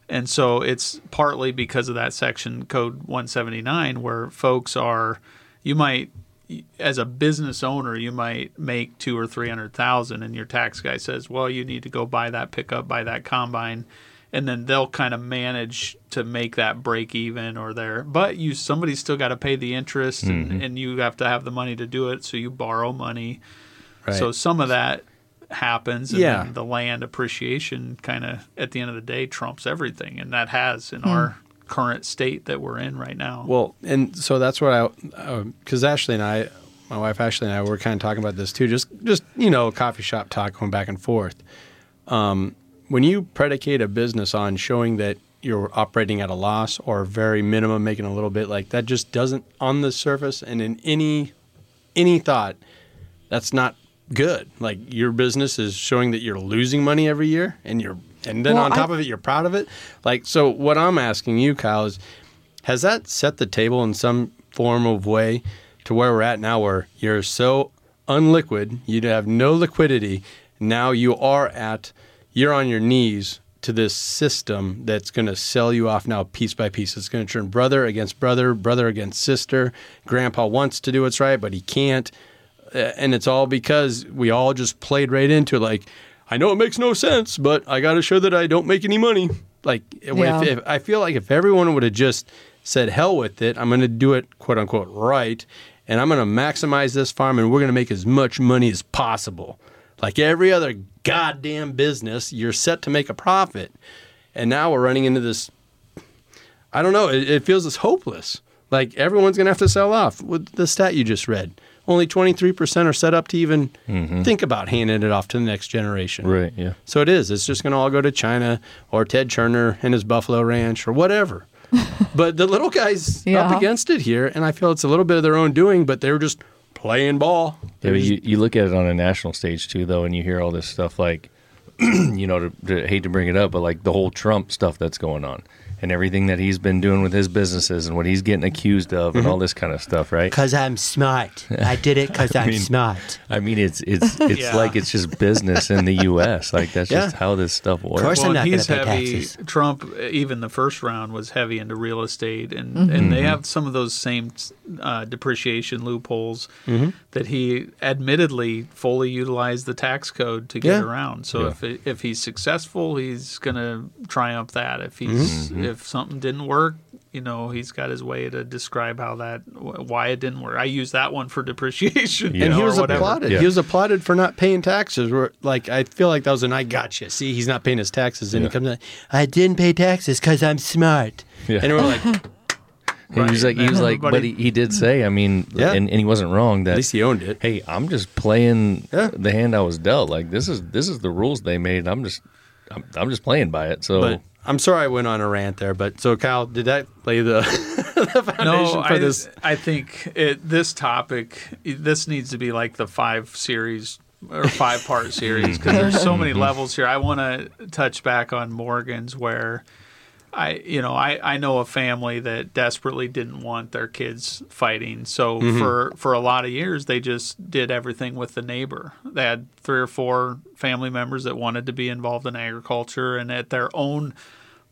And so it's partly because of that section code 179 where folks are you might as a business owner you might make 2 or 300,000 and your tax guy says, "Well, you need to go buy that pickup, buy that combine." And then they'll kind of manage to make that break even or there. But you somebody's still got to pay the interest and, mm-hmm. and you have to have the money to do it, so you borrow money. right. So some of that happens, and Yeah. the land appreciation kind of at the end of the day trumps everything, and that has in our current state that we're in right now. Well, and so that's what I, because Ashley and I, my wife Ashley and I, were kind of talking about this too. Just, just you know, coffee shop talk going back and forth. Um, when you predicate a business on showing that you're operating at a loss or very minimum, making a little bit, like that just doesn't on the surface and in any any thought, that's not good. Like your business is showing that you're losing money every year, and you're and then Well, on top I- of it, you're proud of it. Like so, what I'm asking you, Kyle, is has that set the table in some form of way to where we're at now, where you're so unliquid, you have no liquidity. Now you are at, you're on your knees to this system that's going to sell you off now piece by piece. It's going to turn brother against brother, brother against sister. Grandpa wants to do what's right, but he can't. And it's all because we all just played right into it. Like, I know it makes no sense, but I got to show that I don't make any money. Like, if- if, I feel like if everyone would have just said, hell with it, I'm going to do it, quote unquote, right, and I'm going to maximize this farm and we're going to make as much money as possible. Like every other goddamn business, you're set to make a profit. And now we're running into this I don't know. It, it feels as hopeless. Like everyone's going to have to sell off. With the stat you just read, only 23% are set up to even mm-hmm. think about handing it off to the next generation. Right. Yeah. So it is. It's just going to all go to China or Ted Turner and his Buffalo Ranch or whatever. but the little guys Yeah. up against it here, and I feel it's a little bit of their own doing, but they're just playing ball. Yeah, you, you look at it on a national stage too, though, and you hear all this stuff like, you know, to, to hate to bring it up, but like the whole Trump stuff that's going on and everything that he's been doing with his businesses and what he's getting accused of and mm-hmm. all this kind of stuff, right? Cause I'm smart. I did it because I'm mean- smart. I mean, it's it's it's Yeah. like it's just business in the U.S. Like that's just how this stuff works. Of course. I'm not gonna he's pay heavy. taxes. Trump, even the first round, was heavy into real estate, and mm-hmm. and they mm-hmm. have some of those same uh, depreciation loopholes that he admittedly fully utilized the tax code to get Yeah. around. So Yeah. if it, if he's successful, he's gonna triumph that. If he's if something didn't work. You know, he's got his way to describe how that, why it didn't work. I use that one for depreciation, you and know, he was applauded. Yeah. He was applauded for not paying taxes. Where, like I feel like that was an I gotcha. See, he's not paying his taxes, and Yeah. he comes in. I didn't pay taxes because I'm smart. Yeah. And we're like, at And he was like, he was like, but he, he did say, I mean, Yeah. and, and he wasn't wrong that at least he owned it. hey, I'm just playing Yeah. the hand I was dealt. Like this is this is the rules they made. I'm just I'm, I'm just playing by it. So But I'm sorry I went on a rant there. But so Kyle, did that lay the, the foundation no, for I, this? I think it, this topic, this needs to be like the five series or five part series because there's so many mm-hmm. levels here. I want to touch back on Morgan's where I, you know, I, I know a family that desperately didn't want their kids fighting. So mm-hmm. for, for a lot of years, they just did everything with the neighbor. They had three or four family members that wanted to be involved in agriculture and at their own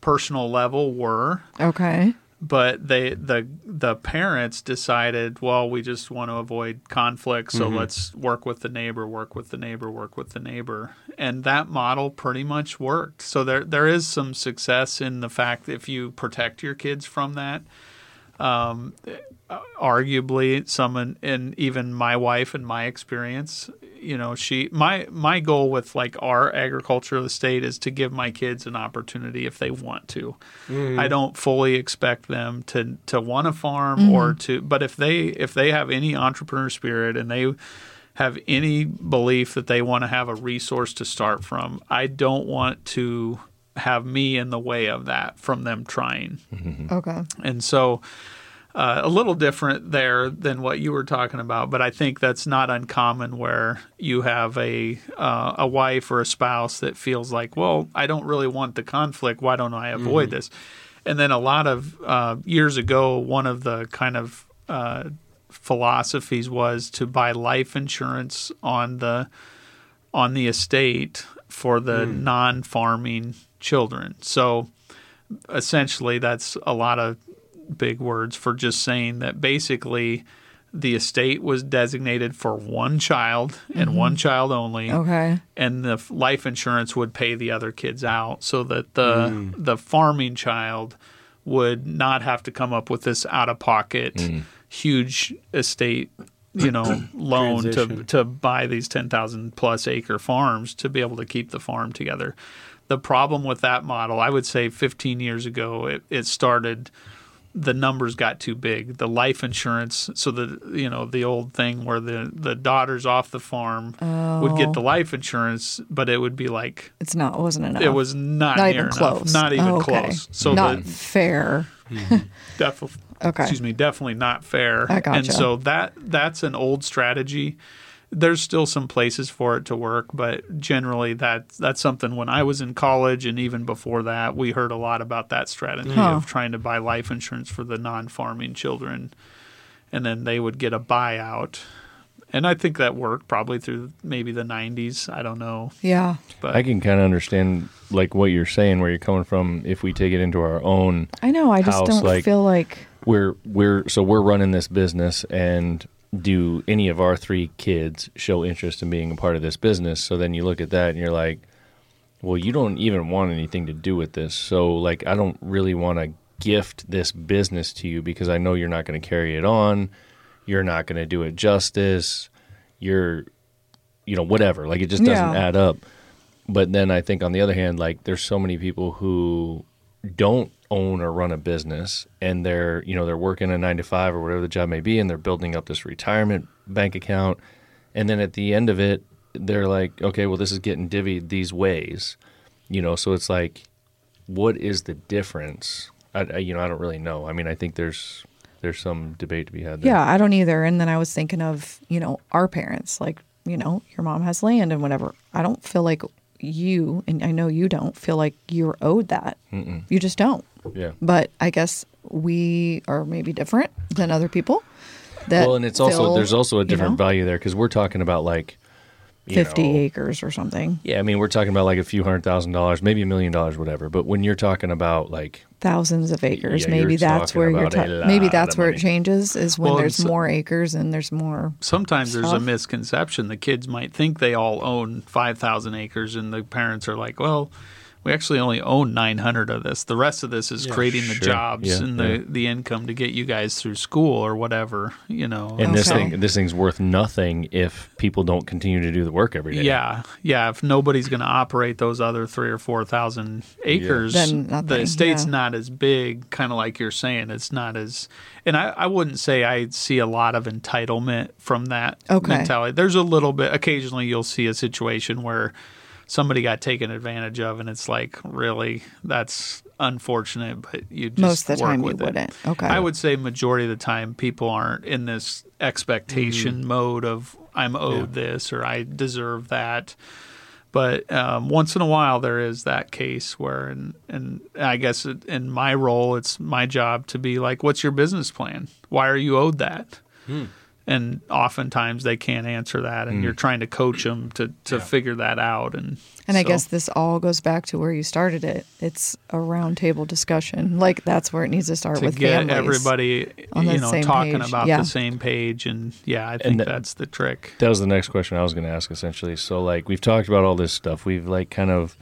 personal level were Okay. But they the the parents decided well we just want to avoid conflict so let's work with the neighbor work with the neighbor work with the neighbor. And that model pretty much worked. So there there is some success in the fact that if you protect your kids from that um, arguably someone and even my wife and my experience you know she my my goal with like our agriculture of the state is to give my kids an opportunity if they want to. Mm-hmm. I don't fully expect them to to want to farm mm-hmm. or to but if they if they have any entrepreneur spirit and they have any belief that they want to have a resource to start from i don't want to have me in the way of that from them trying. Mm-hmm. Okay. and so uh, a little different there than what you were talking about, but I think that's not uncommon where you have a uh, a wife or a spouse that feels like, well, I don't really want the conflict. Why don't I avoid this? And then a lot of uh, years ago, one of the kind of uh, philosophies was to buy life insurance on the on the estate for the non-farming children. So essentially that's a lot of big words for just saying that basically the estate was designated for one child and one mm-hmm. child only Okay. and the life insurance would pay the other kids out so that the mm. the farming child would not have to come up with this out of pocket mm. huge estate you know loan to to buy these 10,000 plus acre farms to be able to keep the farm together. The problem with that model i would say 15 years ago it, it started the numbers got too big. The life insurance, so the you know the old thing where the the daughters off the farm would get the oh. life insurance, but it would be like It's not. It wasn't enough. it was not, not near even enough, close. not even Oh, okay. close. So not the fair. def- Okay. excuse me, definitely not fair. I gotcha. And so that that's an old strategy. There's still some places for it to work, but generally that that's something when I was in college and even before that, we heard a lot about that strategy Huh. of trying to buy life insurance for the non-farming children and then they would get a buyout. And I think that worked probably through maybe the 90s, I don't know, Yeah. but I can kind of understand like what you're saying, where you're coming from. If we take it into our own, I know. I just House, don't like- feel like. we're we're so we're running this business, and do any of our three kids show interest in being a part of this business? So then you look at that and you're like, well, you don't even want anything to do with this. So like, I don't really want to gift this business to you because I know you're not going to carry it on. You're not going to do it justice. You're, you know, whatever. Like it just doesn't Yeah. add up. But then I think on the other hand, like there's so many people who don't own or run a business and they're, you know, they're working a nine to five or whatever the job may be and they're building up this retirement bank account. And then at the end of it, they're like, okay, well, this is getting divvied these ways, you know, so it's like, what is the difference? I, I you know, I don't really know. I mean, I think there's, there's some debate to be had there. Yeah, I don't either. And then I was thinking of, you know, our parents. Like, you know, your mom has land and whatever. I don't feel like you, and I know you don't feel like you're owed that. You just don't. Yeah. But I guess we are maybe different than other people. That well, and it's also there's also a you different know, value there because we're talking about like you 50 know, acres or something, Yeah, I mean we're talking about like a few hundred thousand dollars, maybe a million dollars, whatever. But when you're talking about like thousands of acres. Yeah, maybe you're that's where you're. about Ta- maybe that's of where it changes is when Well, there's it's- more acres and there's more. sometimes there's a misconception. The kids might think they all own 5,000 acres, and the parents are like, well, we actually only own 900 of this. The rest of this is creating the jobs Yeah, and yeah. the, the income to get you guys through school or whatever, you know. and this thing this thing's worth nothing if people don't continue to do the work every day. Yeah, yeah. If nobody's going to operate those other three or four thousand acres, Then the nothing, estate's yeah. not as big. Kind of like you're saying, it's not as. And I, I wouldn't say I see a lot of entitlement from that Okay. mentality. There's a little bit. Occasionally, you'll see a situation where somebody got taken advantage of, and it's like, really, that's unfortunate. But you just Most of the work time you it. wouldn't. Okay. I would say majority of the time people aren't in this expectation mode of I'm owed this or I deserve that. But um, once in a while there is that case where, and and I guess it, in my role, it's my job to be like, "What's your business plan? Why are you owed that?" And oftentimes they can't answer that, and hmm. you're trying to coach them to to figure that out. And And I guess this all goes back to where you started it. It's a roundtable discussion. Like that's where it needs to start to with get families. everybody, on the you know, talking page. about Yeah. the same page, and yeah, I think that- that's the trick. That was the next question I was going to ask essentially. So like we've talked about all this stuff. We've like kind of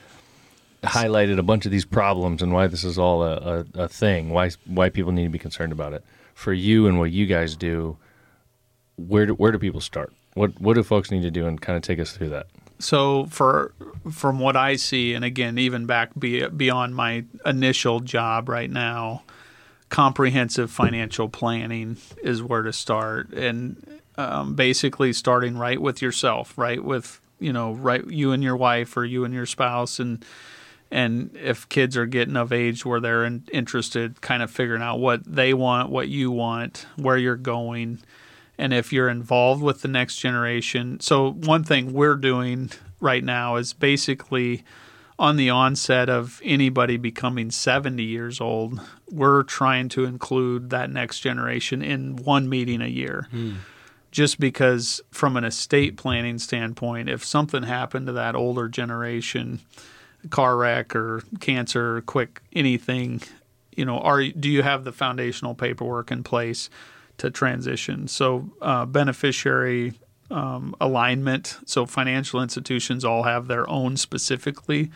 highlighted a bunch of these problems and why this is all a, a, a thing. Why why people need to be concerned about it. For you and what you guys do, where do, where do people start? What what do folks need to do and kind of take us through that? So for from what I see, and again, even back be, beyond my initial job right now, comprehensive financial planning is where to start, and um, basically starting right with yourself, right with you know, right you and your wife or you and your spouse, and and if kids are getting of age where they're in, interested, kind of figuring out what they want, what you want, where you're going, and if you're involved with the next generation. So one thing we're doing right now is basically on the onset of anybody becoming 70 years old, we're trying to include that next generation in one meeting a year. Hmm. Just because, from an estate planning standpoint, if something happened to that older generation, car wreck or cancer, quick anything, you know, are do you have the foundational paperwork in place to transition? So, uh, beneficiary um, alignment. So, financial institutions all have their own specifically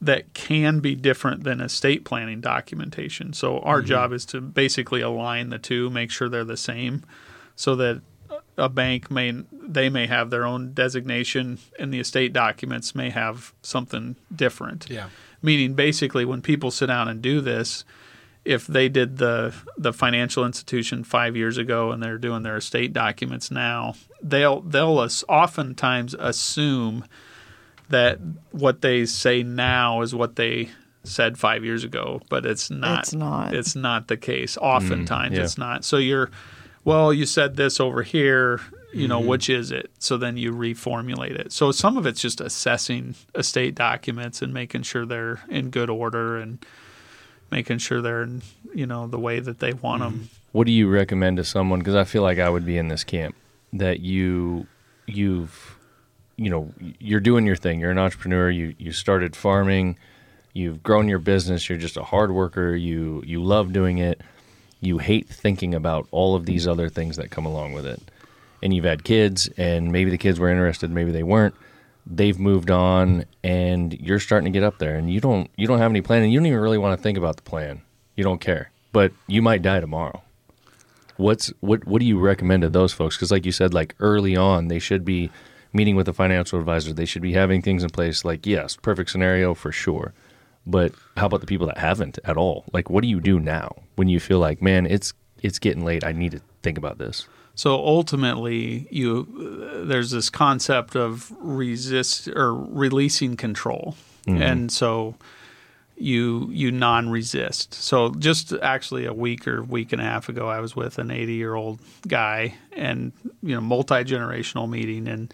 that can be different than estate planning documentation. So, our job is to basically align the two, make sure they're the same, so that a bank may they may have their own designation and the estate documents may have something different. Yeah. Meaning basically when people sit down and do this, if they did the the financial institution 5 years ago and they're doing their estate documents now, they'll they'll oftentimes assume that what they say now is what they said five years ago, but it's not. It's not. It's not the case. Oftentimes, yeah. it's not. So you're, well, you said this over here. You Mm-hmm. know, which is it? So then you reformulate it. So some of it's just assessing estate documents and making sure they're in good order and making sure they're you know, the way that they want them. Mm. What do you recommend to someone? Because I feel like I would be in this camp that you, you've, you know, you're doing your thing. You're an entrepreneur. You you started farming. You've grown your business. You're just a hard worker. You you love doing it. You hate thinking about all of these other things that come along with it. And you've had kids, and maybe the kids were interested, maybe they weren't. They've moved on, and you're starting to get up there, and you don't you don't have any plan, and you don't even really want to think about the plan. You don't care, but you might die tomorrow. What's what what do you recommend to those folks? Because like you said like early on they should be meeting with a financial advisor. They should be having things in place. Like yes perfect scenario for sure. But how about the people that haven't at all? Like what do you do now when you feel like man it's it's getting late. I need to think about this So ultimately, you uh, there's this concept of resist or releasing control, and so you you non-resist. So just actually a week or week and a half ago, I was with an 80 year old guy, and you know multi generational meeting, and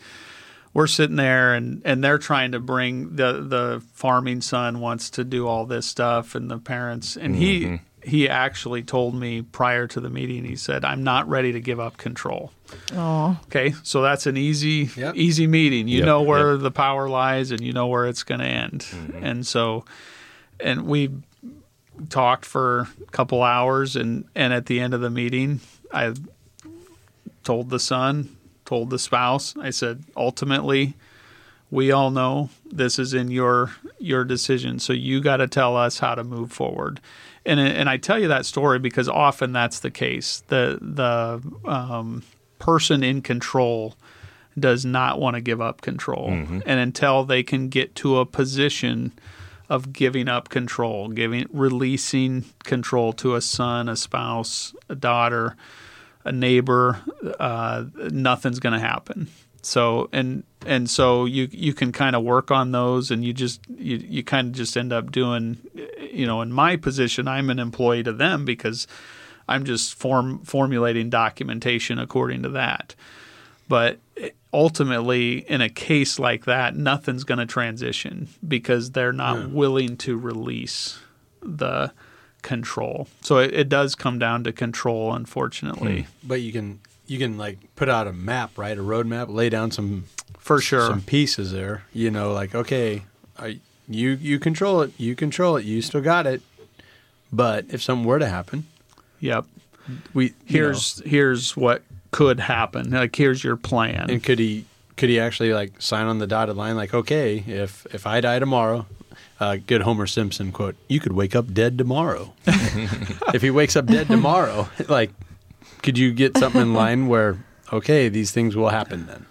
we're sitting there and, and they're trying to bring the the farming son wants to do all this stuff and the parents. And he he actually told me prior to the meeting he said I'm not ready to give up control. Oh, Okay, so that's an easy Yep. easy meeting. You Yep, know where yep. the power lies and you know where it's going to end. Mm-hmm. And so and we talked for a couple hours and and at the end of the meeting I told the son, told the spouse, I said ultimately we all know this is in your your decision so you got to tell us how to move forward and and I tell you that story because often that's the case. The the um, person in control does not want to give up control. And until they can get to a position of giving up control giving releasing control to a son a spouse a daughter a neighbor uh, nothing's going to happen. So and and so you you can kind of work on those and you just you, you kind of just end up doing you know in my position i'm an employee to them because i'm just form formulating documentation according to that but ultimately in a case like that nothing's going to transition because they're not willing to release the control so it, it does come down to control unfortunately hmm. But you can you can like put out a map, right? A roadmap, lay down some for sure some pieces there. You know, like okay, I, you you control it, you control it, you still got it. But if something were to happen, yep we you here's here's what could happen. Like here's your plan. and could he could he actually like sign on the dotted line like okay, if if I die tomorrow, uh, good Homer Simpson quote, you could wake up dead tomorrow. if he wakes up dead tomorrow, like could you get something in line where okay, these things will happen then?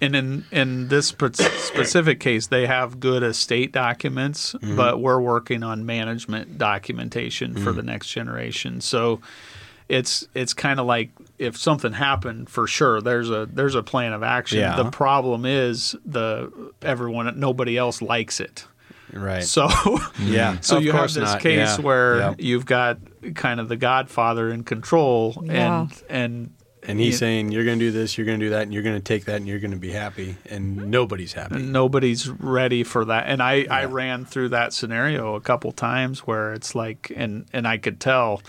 And in in this specific case, they have good estate documents, mm-hmm. but we're working on management documentation for the mm. next generation. So it's it's kind of like if something happened for sure there's a there's a plan of action Yeah. the problem is the everyone nobody else likes it Right. so yeah. So Of you have this not. case Yeah. where Yeah. you've got kind of the Godfather in control, Yeah. and and And he's saying, you're going to do this, you're going to do that, and you're going to take that, and you're going to be happy. And nobody's happy. nobody's ready for that. And I I ran through that scenario a couple times where it's like, and and I could tell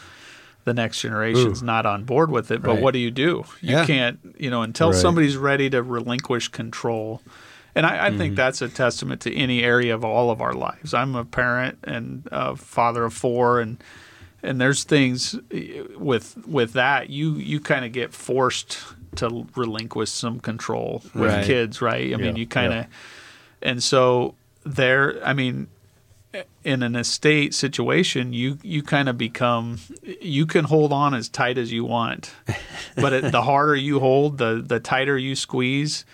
the next generation's not on board with it. But Right. what do you do? You Yeah. can't, you know, until Right. somebody's ready to relinquish control. And I, I Mm-hmm. think that's a testament to any area of all of our lives. I'm a parent and a father of four, and and there's things eh, with with that you you kind of get forced to relinquish some control with Right. kids, right? I mean, you kind of, yeah. and so there. I mean, in an estate situation, you you kind of become you can hold on as tight as you want, but it, the harder you hold, the the tighter you squeeze,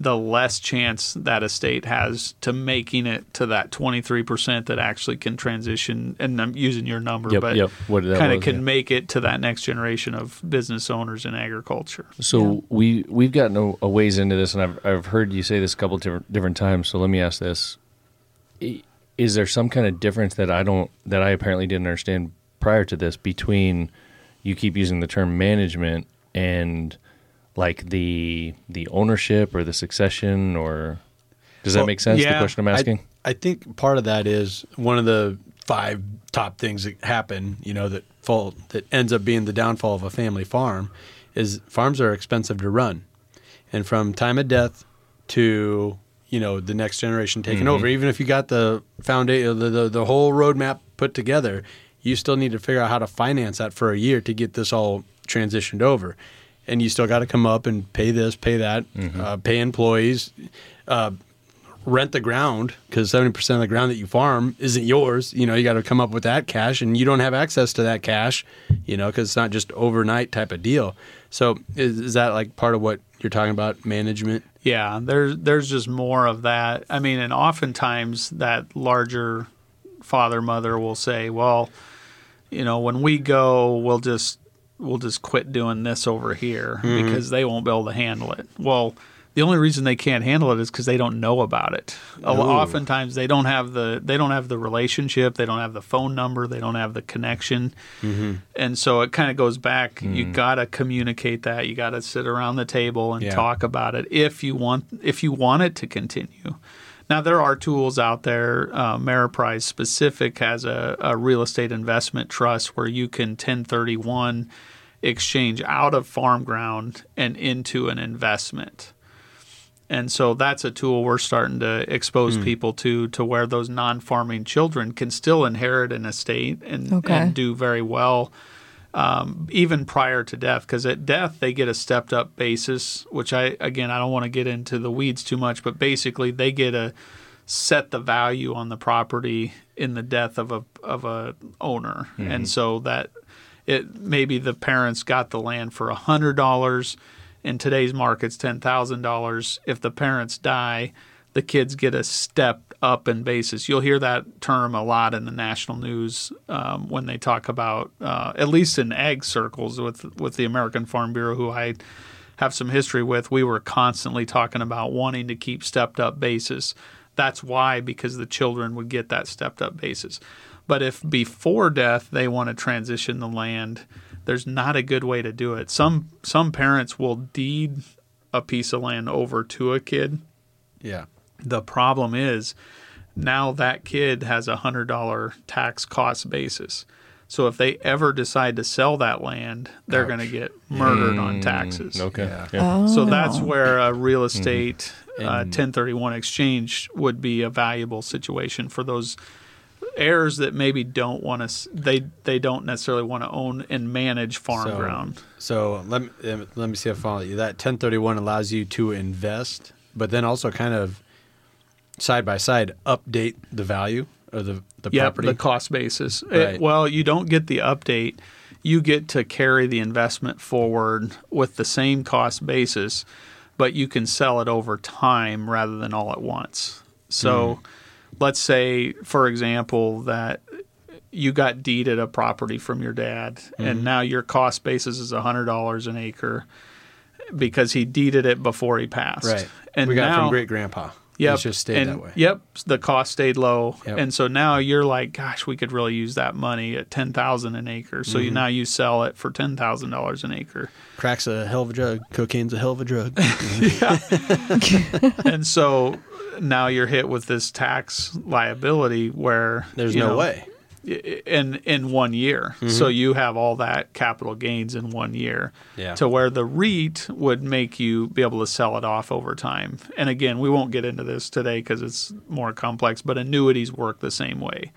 the less chance that estate has to making it to that twenty three percent that actually can transition. And I'm using your number, Yep, but yep, what that kind of can yeah. make it to that next generation of business owners in agriculture. So Yeah. we we've gotten a, a ways into this, and I've I've heard you say this a couple different different times. So let me ask this: is there some kind of difference that I don't that I apparently didn't understand prior to this between you keep using the term management and like the the ownership or the succession or does that Well, make sense? The question I'm asking. I, think part of that is one of the five top things that happen, you know, that fall that ends up being the downfall of a family farm is farms are expensive to run. And from time of death to, you know, the next generation taking over, mm-hmm. even if you got the foundation uh, the, the the whole roadmap put together, you still need to figure out how to finance that for a year to get this all transitioned over. And you still got to come up and pay this, pay that, uh, pay employees, uh, rent the ground because 70% of the ground that you farm isn't yours. You know, you got to come up with that cash and you don't have access to that cash, you know, because it's not just overnight type of deal. So is, is that like part of what you're talking about, management? Yeah, there's there's just more of that. I mean, and oftentimes that larger father mother will say, "Well, you know, when we go, we'll just we'll just quit doing this over here mm-hmm. because they won't be able to handle it." Well, the only reason they can't handle it is because they don't know about it. A lo- Oftentimes, they don't have the they don't have the relationship, they don't have the phone number, they don't have the connection, mm-hmm. and so it kind of goes back. You mm. got to communicate that. You got to sit around the table and Yeah. talk about it if you want if you want it to continue. Now there are tools out there. Uh, Ameriprise specific has a, a real estate investment trust where you can 1031 exchange out of farm ground and into an investment. And so that's a tool we're starting to expose people to, to where those non-farming children can still inherit an estate and, Okay. and do very well, um, even prior to death. Because at death they get a stepped-up basis, which I again I don't want to get into the weeds too much, but basically they get a set the value on the property in the death of a of a owner, and so that it maybe the parents got the land for a hundred dollars. In today's markets, ten thousand dollars. If the parents die, the kids get a step up in basis. You'll hear that term a lot in the national news um, when they talk about, uh, at least in ag circles with with the American Farm Bureau, who I have some history with. We were constantly talking about wanting to keep stepped up basis. That's why, because the children would get that stepped up basis. But if before death they want to transition the land, there's not a good way to do it. Some some parents will deed a piece of land over to a kid. Yeah. The problem is now that kid has a hundred dollar tax cost basis. So if they ever decide to sell that land, they're going to get murdered on taxes. Okay. Yeah. Yeah. So that's where a real Mm-hmm. estate uh, 1031 exchange would be a valuable situation for those heirs that maybe don't want to they they don't necessarily want to own and manage farm So- ground. So let me, let me see if I follow you. That 1031 allows you to invest, but then also kind of side by side update the value of the, the Yeah, property. the cost basis. It- well, you don't get the update. You get to carry the investment forward with the same cost basis, but you can sell it over time rather than all at once. So, hmm. let's say, for example, that you got deeded a property from your dad, and mm-hmm. now your cost basis is hundred dollars an acre because he deeded it before he passed. right. And we got it from great grandpa. Yep. It's just stayed and, that way. Yep. The cost stayed low. Yep. And so now you're like, gosh, we could really use that money at ten thousand an acre. So Mm-hmm. you now you sell it for ten thousand dollars an acre. Crack's a hell of a drug. Cocaine's a hell of a drug. and so now you're hit with this tax liability where There's no know, way. In in one year. So you have all that capital gains in one year. Yeah. To where the REIT would make you be able to sell it off over time. And again, we won't get into this today because it's more complex, but annuities work the same way.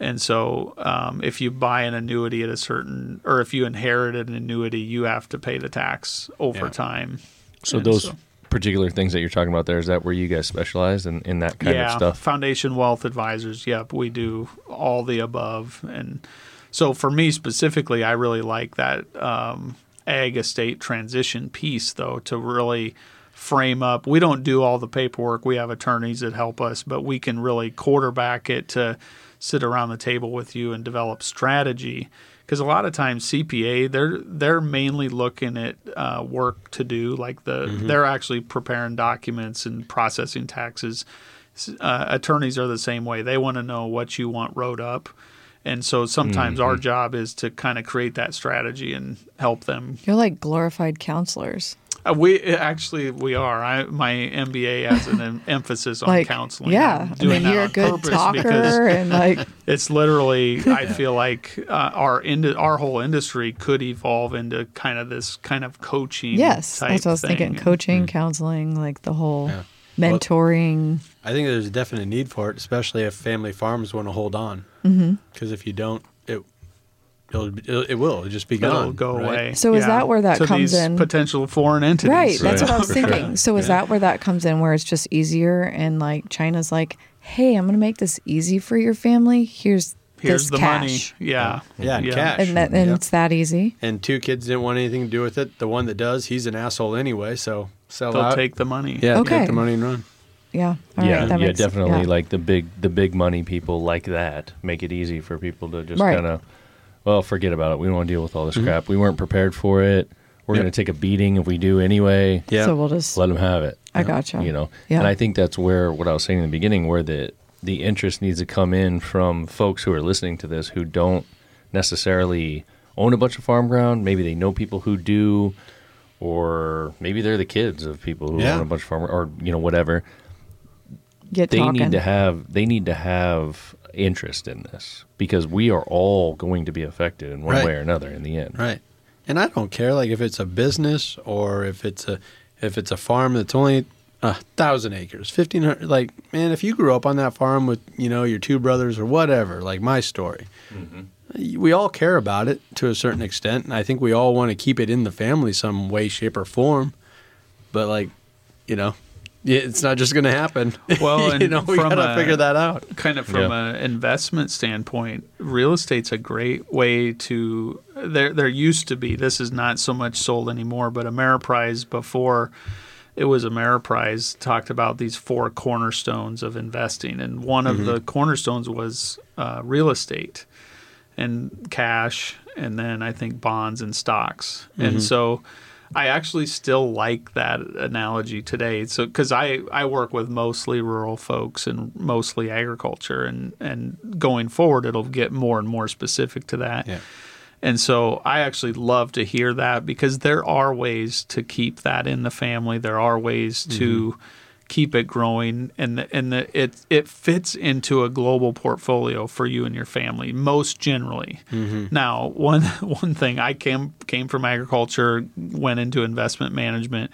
And so, um, if you buy an annuity at a certain, or if you inherit an annuity, you have to pay the tax over Yeah. time. So And those particular things that you're talking about there is that where you guys specialize in, in that kind yeah, of stuff? Foundation Wealth Advisors. Yep, we do all the above. And so for me specifically, I really like that um, ag estate transition piece, though, to really frame up. We don't do all the paperwork. We have attorneys that help us, but we can really quarterback it to sit around the table with you and develop strategy. Because a lot of times CPA, they're they're mainly looking at uh, work to do, like the they're actually preparing documents and processing taxes Uh, attorneys are the same way. They want to know what you want wrote up. And so sometimes our job is to kind of create that strategy and help them. You're like glorified counselors. Uh, we actually we are. I my MBA has an em- emphasis on like counseling. Yeah, I'm I mean that you're a good talker and like it's literally i feel like uh, our ind- our whole industry could evolve into kind of this kind of coaching yes, type that's what I was thing. thinking. Coaching, counseling, like the whole Yeah. mentoring. I think there's a definite need for it, especially if family farms want to hold on. Mm-hmm. Because if you don't, it it'll, it'll it will it'll just be gone. it'll go right? away So is Yeah. that where that to comes these in? potential foreign entities Right, that's Right. what I was For sure. thinking. So is Yeah. that where that comes in, where it's just easier and like China's like, hey, I'm going to make this easy for your family. Here's here's this the cash. money yeah Yeah, and cash. and that and Yeah. it's that easy. And two kids didn't want anything to do with it. The one that does, he's an asshole anyway. So sell out. they'll out. take the money yeah, Okay. take the money and run. Yeah. All yeah, right, that yeah, makes- definitely. yeah. Like the big, the big money people like that make it easy for people to just Right. kind of, well, forget about it. We don't want to deal with all Mm-hmm. this crap. We weren't prepared for it. We're Yep. going to take a beating if we do anyway. Yeah. So we'll just Let them have it. I gotcha. You know, Yeah. and I think that's where what I was saying in the beginning, where the the interest needs to come in from folks who are listening to this who don't necessarily own a bunch of farm ground. Maybe they know people who do, or maybe they're the kids of people who Yeah. own a bunch of farm, or you know, whatever get they talking. need to have they need to have interest in this because we are all going to be affected in one Right. way or another in the end. Right. And I don't care like if it's a business or if it's a if it's a farm that's only a thousand acres, fifteen hundred. Like man, if you grew up on that farm with you know your two brothers or whatever, like my story, mm-hmm. we all care about it to a certain extent, and I think we all want to keep it in the family some way, shape, or form. But like, you know, it's not just going to happen. Well, you and know, we from got to figure that out. kind of from Yeah. an investment standpoint, real estate's a great way to. There, there used to be. This is not so much sold anymore, but Ameriprise before it was Ameriprise talked about these four cornerstones of investing, and one of the cornerstones was uh, real estate and cash, and then I think bonds and stocks. And so I actually still like that analogy today. So because I, I work with mostly rural folks and mostly agriculture, and and going forward it'll get more and more specific to that. Yeah. And so I actually love to hear that because there are ways to keep that in the family. There are ways to mm-hmm. Keep it growing, and the, and the, it it fits into a global portfolio for you and your family most generally. Now, one one thing I came came from agriculture, went into investment management.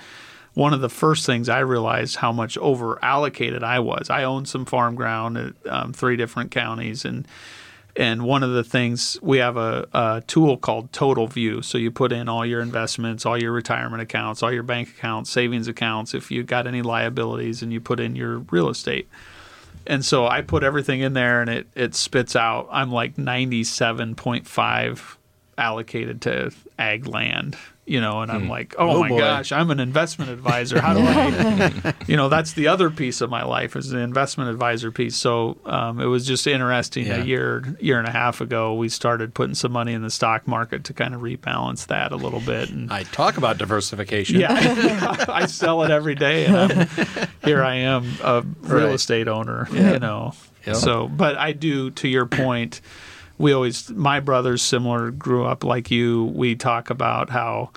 One of the first things I realized how much over allocated I was. I owned some farm ground at um, three different counties, and and one of the things we have a, a tool called Total View. So you put in all your investments, all your retirement accounts, all your bank accounts, savings accounts, if you got any liabilities, and you put in your real estate. And so I put everything in there, and it it spits out. I'm like 97.5 allocated to ag land, you know, and I'm like, oh, Oh, my boy. gosh, I'm an investment advisor. How do I, you know, that's the other piece of my life is the investment advisor piece. So um, it was just interesting. Yeah. A year, year and a half ago, we started putting some money in the stock market to kind of rebalance that a little bit. And I talk about diversification. yeah, I sell it every day, and I'm, here I am, a real Right. estate owner. You know, Yeah. so but I do. To your point, we always my brothers similar grew up like you. We talk about how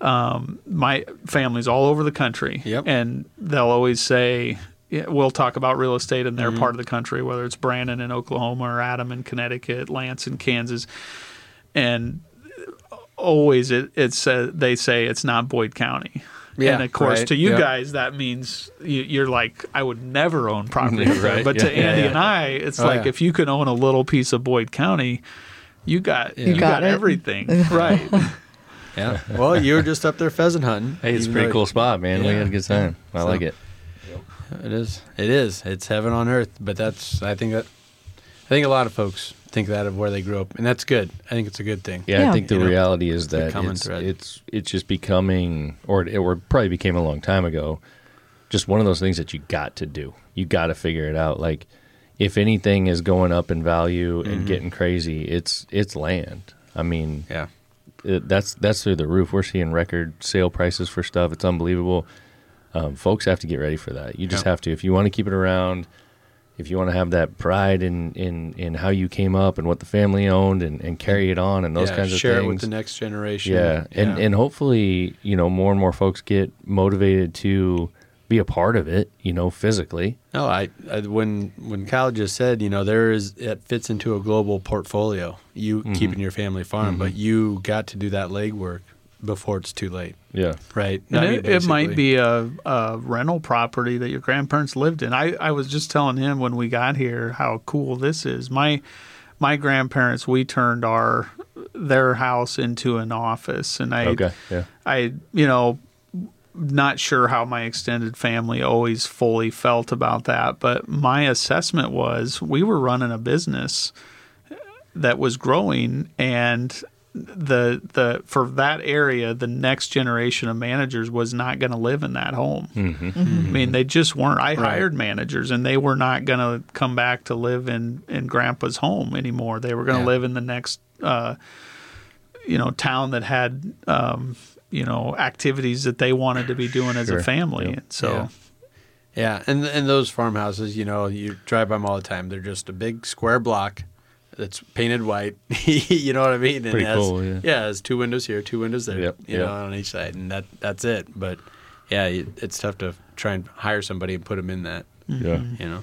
um, my family's all over the country, Yep. and they'll always say. We'll talk about real estate in their Mm-hmm. part of the country, whether it's Brandon in Oklahoma or Adam in Connecticut, Lance in Kansas, and always it, it's uh, they say it's not Boyd County. Yeah, and of course, right, to you yeah. guys, that means you, you're like, I would never own property. Yeah, up there. right, But to Andy yeah. and I, it's Oh, like yeah. if you can own a little piece of Boyd County, you got you, got got, everything right. Yeah. Well, you were just up there pheasant hunting. Hey, it's a pretty though- cool spot, man. We had a good time. I So- like it. It is. It is. It's heaven on earth. But that's. I think that. I think a lot of folks think that of where they grew up, and that's good. I think it's a good thing. Yeah, Yeah. I think the You know, reality is that it's, it's it's just becoming, or it, or probably became a long time ago, just one of those things that you got to do. You got to figure it out. Like, if anything is going up in value Mm-hmm. and getting crazy, it's it's land. I mean, Yeah. it, that's that's through the roof. We're seeing record sale prices for stuff. It's unbelievable. um, folks have to get ready for that. You just Yeah. have to if you want to keep it around. If you want to have that pride in, in, in how you came up and what the family owned and, and carry it on and those Yeah, kinds of share things. it with the next generation. Yeah, and and hopefully, you know, more and more folks get motivated to be a part of it. You know, physically. No, I, I when when Kyle just said, you know, there is it fits into a global portfolio. You Mm-hmm. keeping your family farm, but you got to do that legwork before it's too late, Yeah, right? And I mean, it, it might be a, a rental property that your grandparents lived in. I, I was just telling him when we got here how cool this is. My my grandparents we turned our their house into an office, and I Okay. Yeah. I you know not sure how my extended family always fully felt about that, but my assessment was we were running a business that was growing and the the for that area the next generation of managers was not going to live in that home. I mean they just weren't. I hired managers and they were not going to come back to live in in grandpa's home anymore. They were going to Yeah. live in the next uh you know town that had um you know activities that they wanted to be doing as a family. Yep. And so Yeah. Yeah, and and those farmhouses, you know, you drive by them all the time. They're just a big square block that's painted white. you know what I mean? And Pretty has, cool, yeah. Yeah, it has two windows here, two windows there. Yep, You yep. know, on each side, and that that's it. But yeah, it's tough to try and hire somebody and put them in that. Yeah. You know.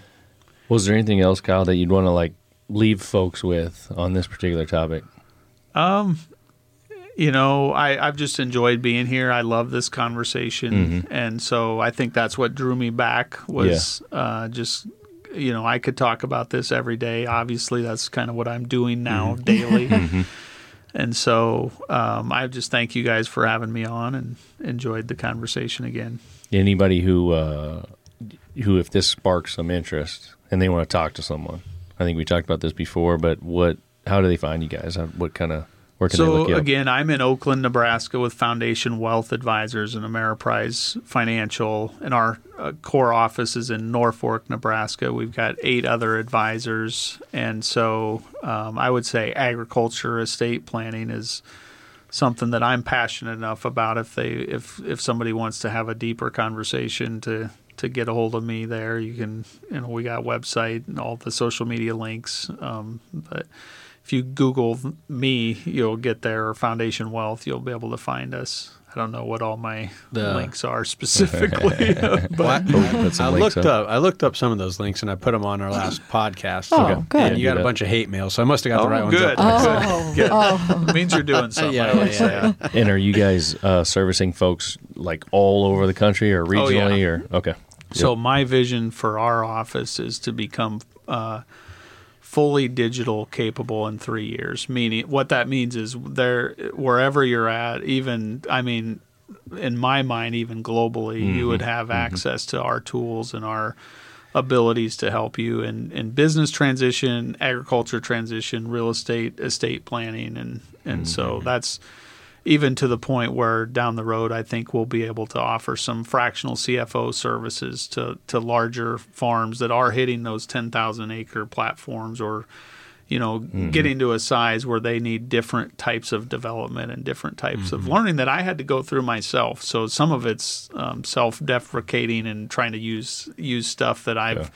Was there anything else, Kyle, that you'd want to like leave folks with on this particular topic? Um, you know, I, I've just enjoyed being here. I love this conversation, and so I think that's what drew me back was uh, just you know I could talk about this every day. Obviously, that's kind of what I'm doing now daily, and so um, I just thank you guys for having me on and enjoyed the conversation again. Anybody who uh, who, if this sparks some interest and they want to talk to someone, I think we talked about this before. But what? How do they find you guys? What kind of where can they look So you again, I'm in Oakland, Nebraska, with Foundation Wealth Advisors and Ameriprise Financial, and our uh, core office is in Norfolk, Nebraska. We've got eight other advisors, and so um, I would say agriculture, estate planning is something that I'm passionate enough about. If they, if if somebody wants to have a deeper conversation, to to get a hold of me there, you can. You know, we got website and all the social media links, um, but if you Google me, you'll get there or Foundation Wealth. You'll be able to find us. I don't know what all my The- links are specifically, but Well, I, I looked up. up. I looked up some of those links and I put them on our last podcast. Oh, Okay. good. And you got a bunch of hate mail, so I must have got Oh, the right ones. good. up. Oh, Good. oh. it means you're doing something. Yeah, I always yeah, and are you guys uh, servicing folks like all over the country or Oh, yeah. regionally or okay? So my vision for our office is to become uh, fully digital capable in three years. Meaning, what that means is there, wherever you're at, even I mean, in my mind, even globally, you mm-hmm. would have mm-hmm. access to our tools and our abilities to help you in, in business transition, agriculture transition, real estate, estate planning, and and so mm-hmm. that's even to the point where down the road, I think we'll be able to offer some fractional CFO services to, to larger farms that are hitting those 10,000 acre platforms or, you know, getting to a size where they need different types of development and different types of learning that I had to go through myself. So some of it's um, self deprecating and trying to use, use stuff that I've Yeah.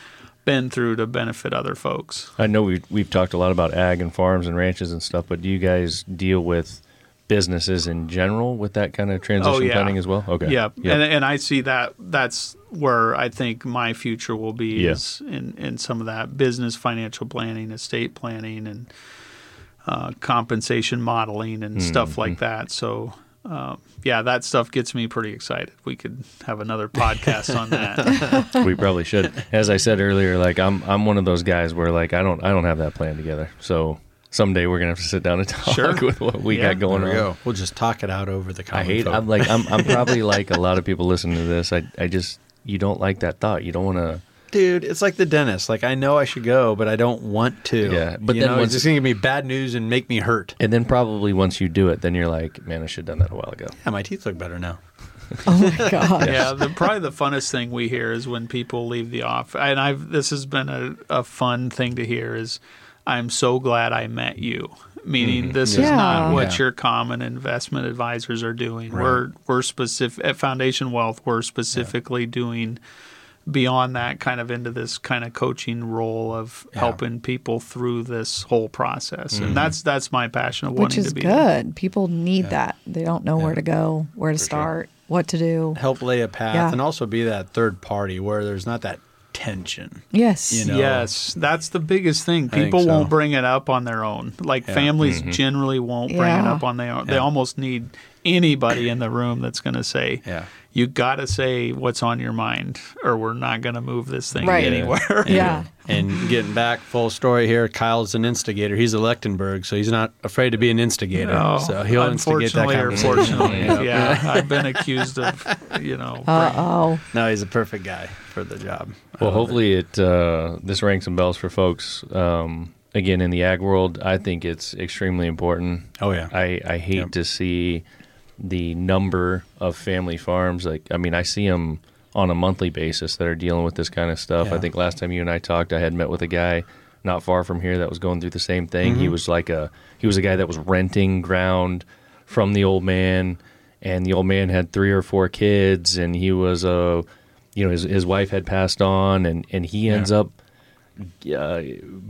been through to benefit other folks. I know we've we've talked a lot about ag and farms and ranches and stuff, but do you guys deal with businesses in general with that kind of transition planning as well? Okay. Yeah, Yep. and and I see that that's where I think my future will be Yeah. is in in some of that business, financial planning, estate planning, and uh, compensation modeling and stuff Mm-hmm. like that. So. Uh, yeah, that stuff gets me pretty excited. We could have another podcast on that. we probably should. As I said earlier, like I'm I'm one of those guys where like I don't I don't have that plan together. So someday we're gonna have to sit down and talk Sure. with what we Yeah. got going we on. go. We'll just talk it out over the I hate. folk. I'm like I'm I'm probably like a lot of people listening to this. I I just you don't like that thought. You don't want to. Dude, it's like the dentist. Like I know I should go, but I don't want to. Yeah, but you then know, once- it's just gonna give me bad news and make me hurt. And then probably once you do it, then you're like, man, I should have done that a while ago. Yeah, my teeth look better now. Oh my god. yeah, the, probably the funnest thing we hear is when people leave the office, and I've this has been a, a fun thing to hear is, I'm so glad I met you, meaning mm-hmm. this is not what Yeah. your common investment advisors are doing. We're we're specific at Foundation Wealth. We're specifically doing beyond that kind of into this kind of coaching role of helping people through this whole process, and mm-hmm. that's that's my passion of which wanting is to be. good. People need that. They don't know where to go, where to start, what to do. Help lay a path Yeah. and also be that third party where there's not that tension. Yes. You know, Yes, that's the biggest thing. People so. won't bring it up on their own. Like families generally won't bring it up on their own. They almost need anybody in the room that's going to say, Yeah. you got to say what's on your mind, or we're not going to move this thing Right. anywhere." Yeah. And getting back full story here, Kyle's an instigator. He's a Lechtenberg, so he's not afraid to be an instigator. No, so he'll instigate that unfortunately or conversation. fortunately, yeah. I've been accused of, you know, Uh oh. No, he's a perfect guy for the job. Well, hopefully it uh, this rings some bells for folks. Um, again, in the ag world, I think it's extremely important. Oh, yeah. I, I hate Yep. to see the number of family farms. Like, I mean, I see them on a monthly basis that are dealing with this kind of stuff. I think last time you and I talked, I had met with a guy not far from here that was going through the same thing. Mm-hmm. He was like a he was a guy that was renting ground from the old man, and the old man had three or four kids, and he was a you know his his wife had passed on, and and he ends Yeah. up uh,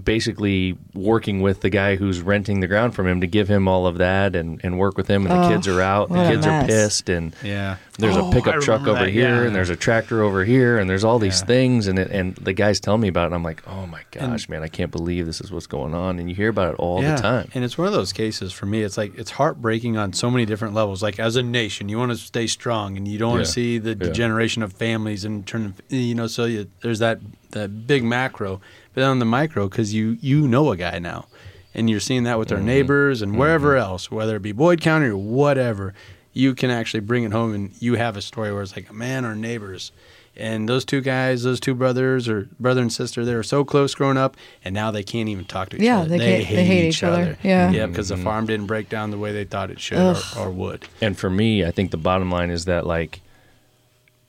basically working with the guy who's renting the ground from him to give him all of that and, and work with him. And the Oh, kids are out, and the a kids are pissed, and Yeah. there's Oh, a pickup truck over that, here, yeah. and there's a tractor over here, and there's all these Yeah. things, and it, and the guy's tell me about it, and I'm like, oh my gosh, man, I can't believe this is what's going on, and you hear about it all the time. And it's one of those cases for me. It's like it's heartbreaking on so many different levels. Like as a nation, you want to stay strong, and you don't want Yeah. to see the Yeah. degeneration of families and turn. You know, so you, there's that that big macro, but then on the micro, because you you know a guy now, and you're seeing that with Mm-hmm. our neighbors and wherever else, whether it be Boyd County or whatever, you can actually bring it home, and you have a story where it's like, a man, our neighbors. And those two guys, those two brothers or brother and sister, they were so close growing up, and now they can't even talk to each Yeah, other. they can't- they hate each other. Yeah. Yeah, because Mm-hmm. the farm didn't break down the way they thought it should or, or would. And for me, I think the bottom line is that like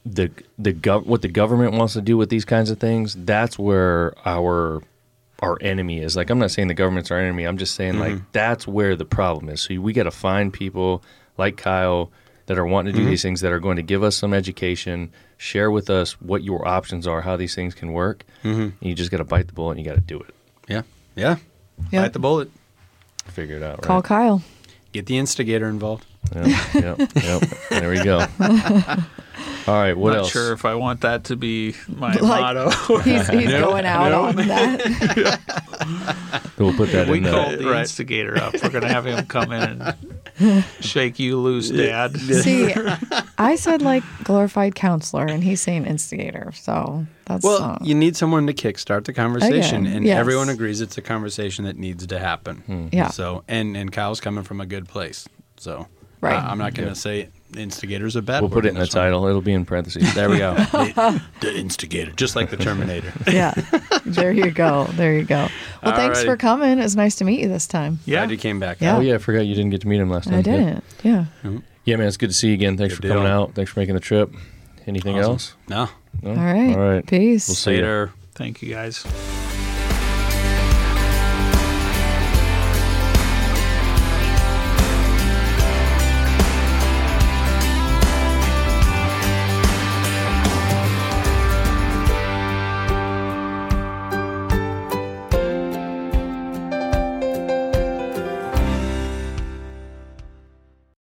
the the gov- what the government wants to do with these kinds of things, that's where our our enemy is. Like I'm not saying the government's our enemy. I'm just saying like mm-hmm. that's where the problem is. So we got to find people like Kyle that are wanting to do mm-hmm. these things that are going to give us some education, share with us what your options are, how these things can work. Mm-hmm. And you just got to bite the bullet and you got to do it. Yeah, yeah. Yep. Bite the bullet. Figure it out, Call right? Kyle. Get the instigator involved. Yep, yep, yep. There we go. All right, what not else? sure if I want that to be my Like- motto. He's, he's going out on that. We'll put that we in there. called the Right. instigator up. We're going to have him come in and shake you loose, Dad. See, I said like glorified counselor, and he's saying instigator. So that's Well, uh, you need someone to kickstart the conversation, Again, and yes. everyone agrees it's a conversation that needs to happen. Hmm. Yeah. So, and and Kyle's coming from a good place, so Right. I- I'm not going to say instigator's a bad. We'll put it in the this one. title. It'll be in parentheses. There we go. the, the instigator, just like the Terminator. yeah. There you go. There you go. Well, thanks Alrighty. for coming. It's nice to meet you this time. Yeah. Glad you came back. Yeah. Oh yeah, I forgot you didn't get to meet him last time. I didn't. Yeah. Mm-hmm. Yeah, man, it's good to see you again. Thanks Good for coming out. Thanks for making the trip. Anything Awesome. else? No. No? All right. All right. Peace. We'll see you. Later. Thank you, guys.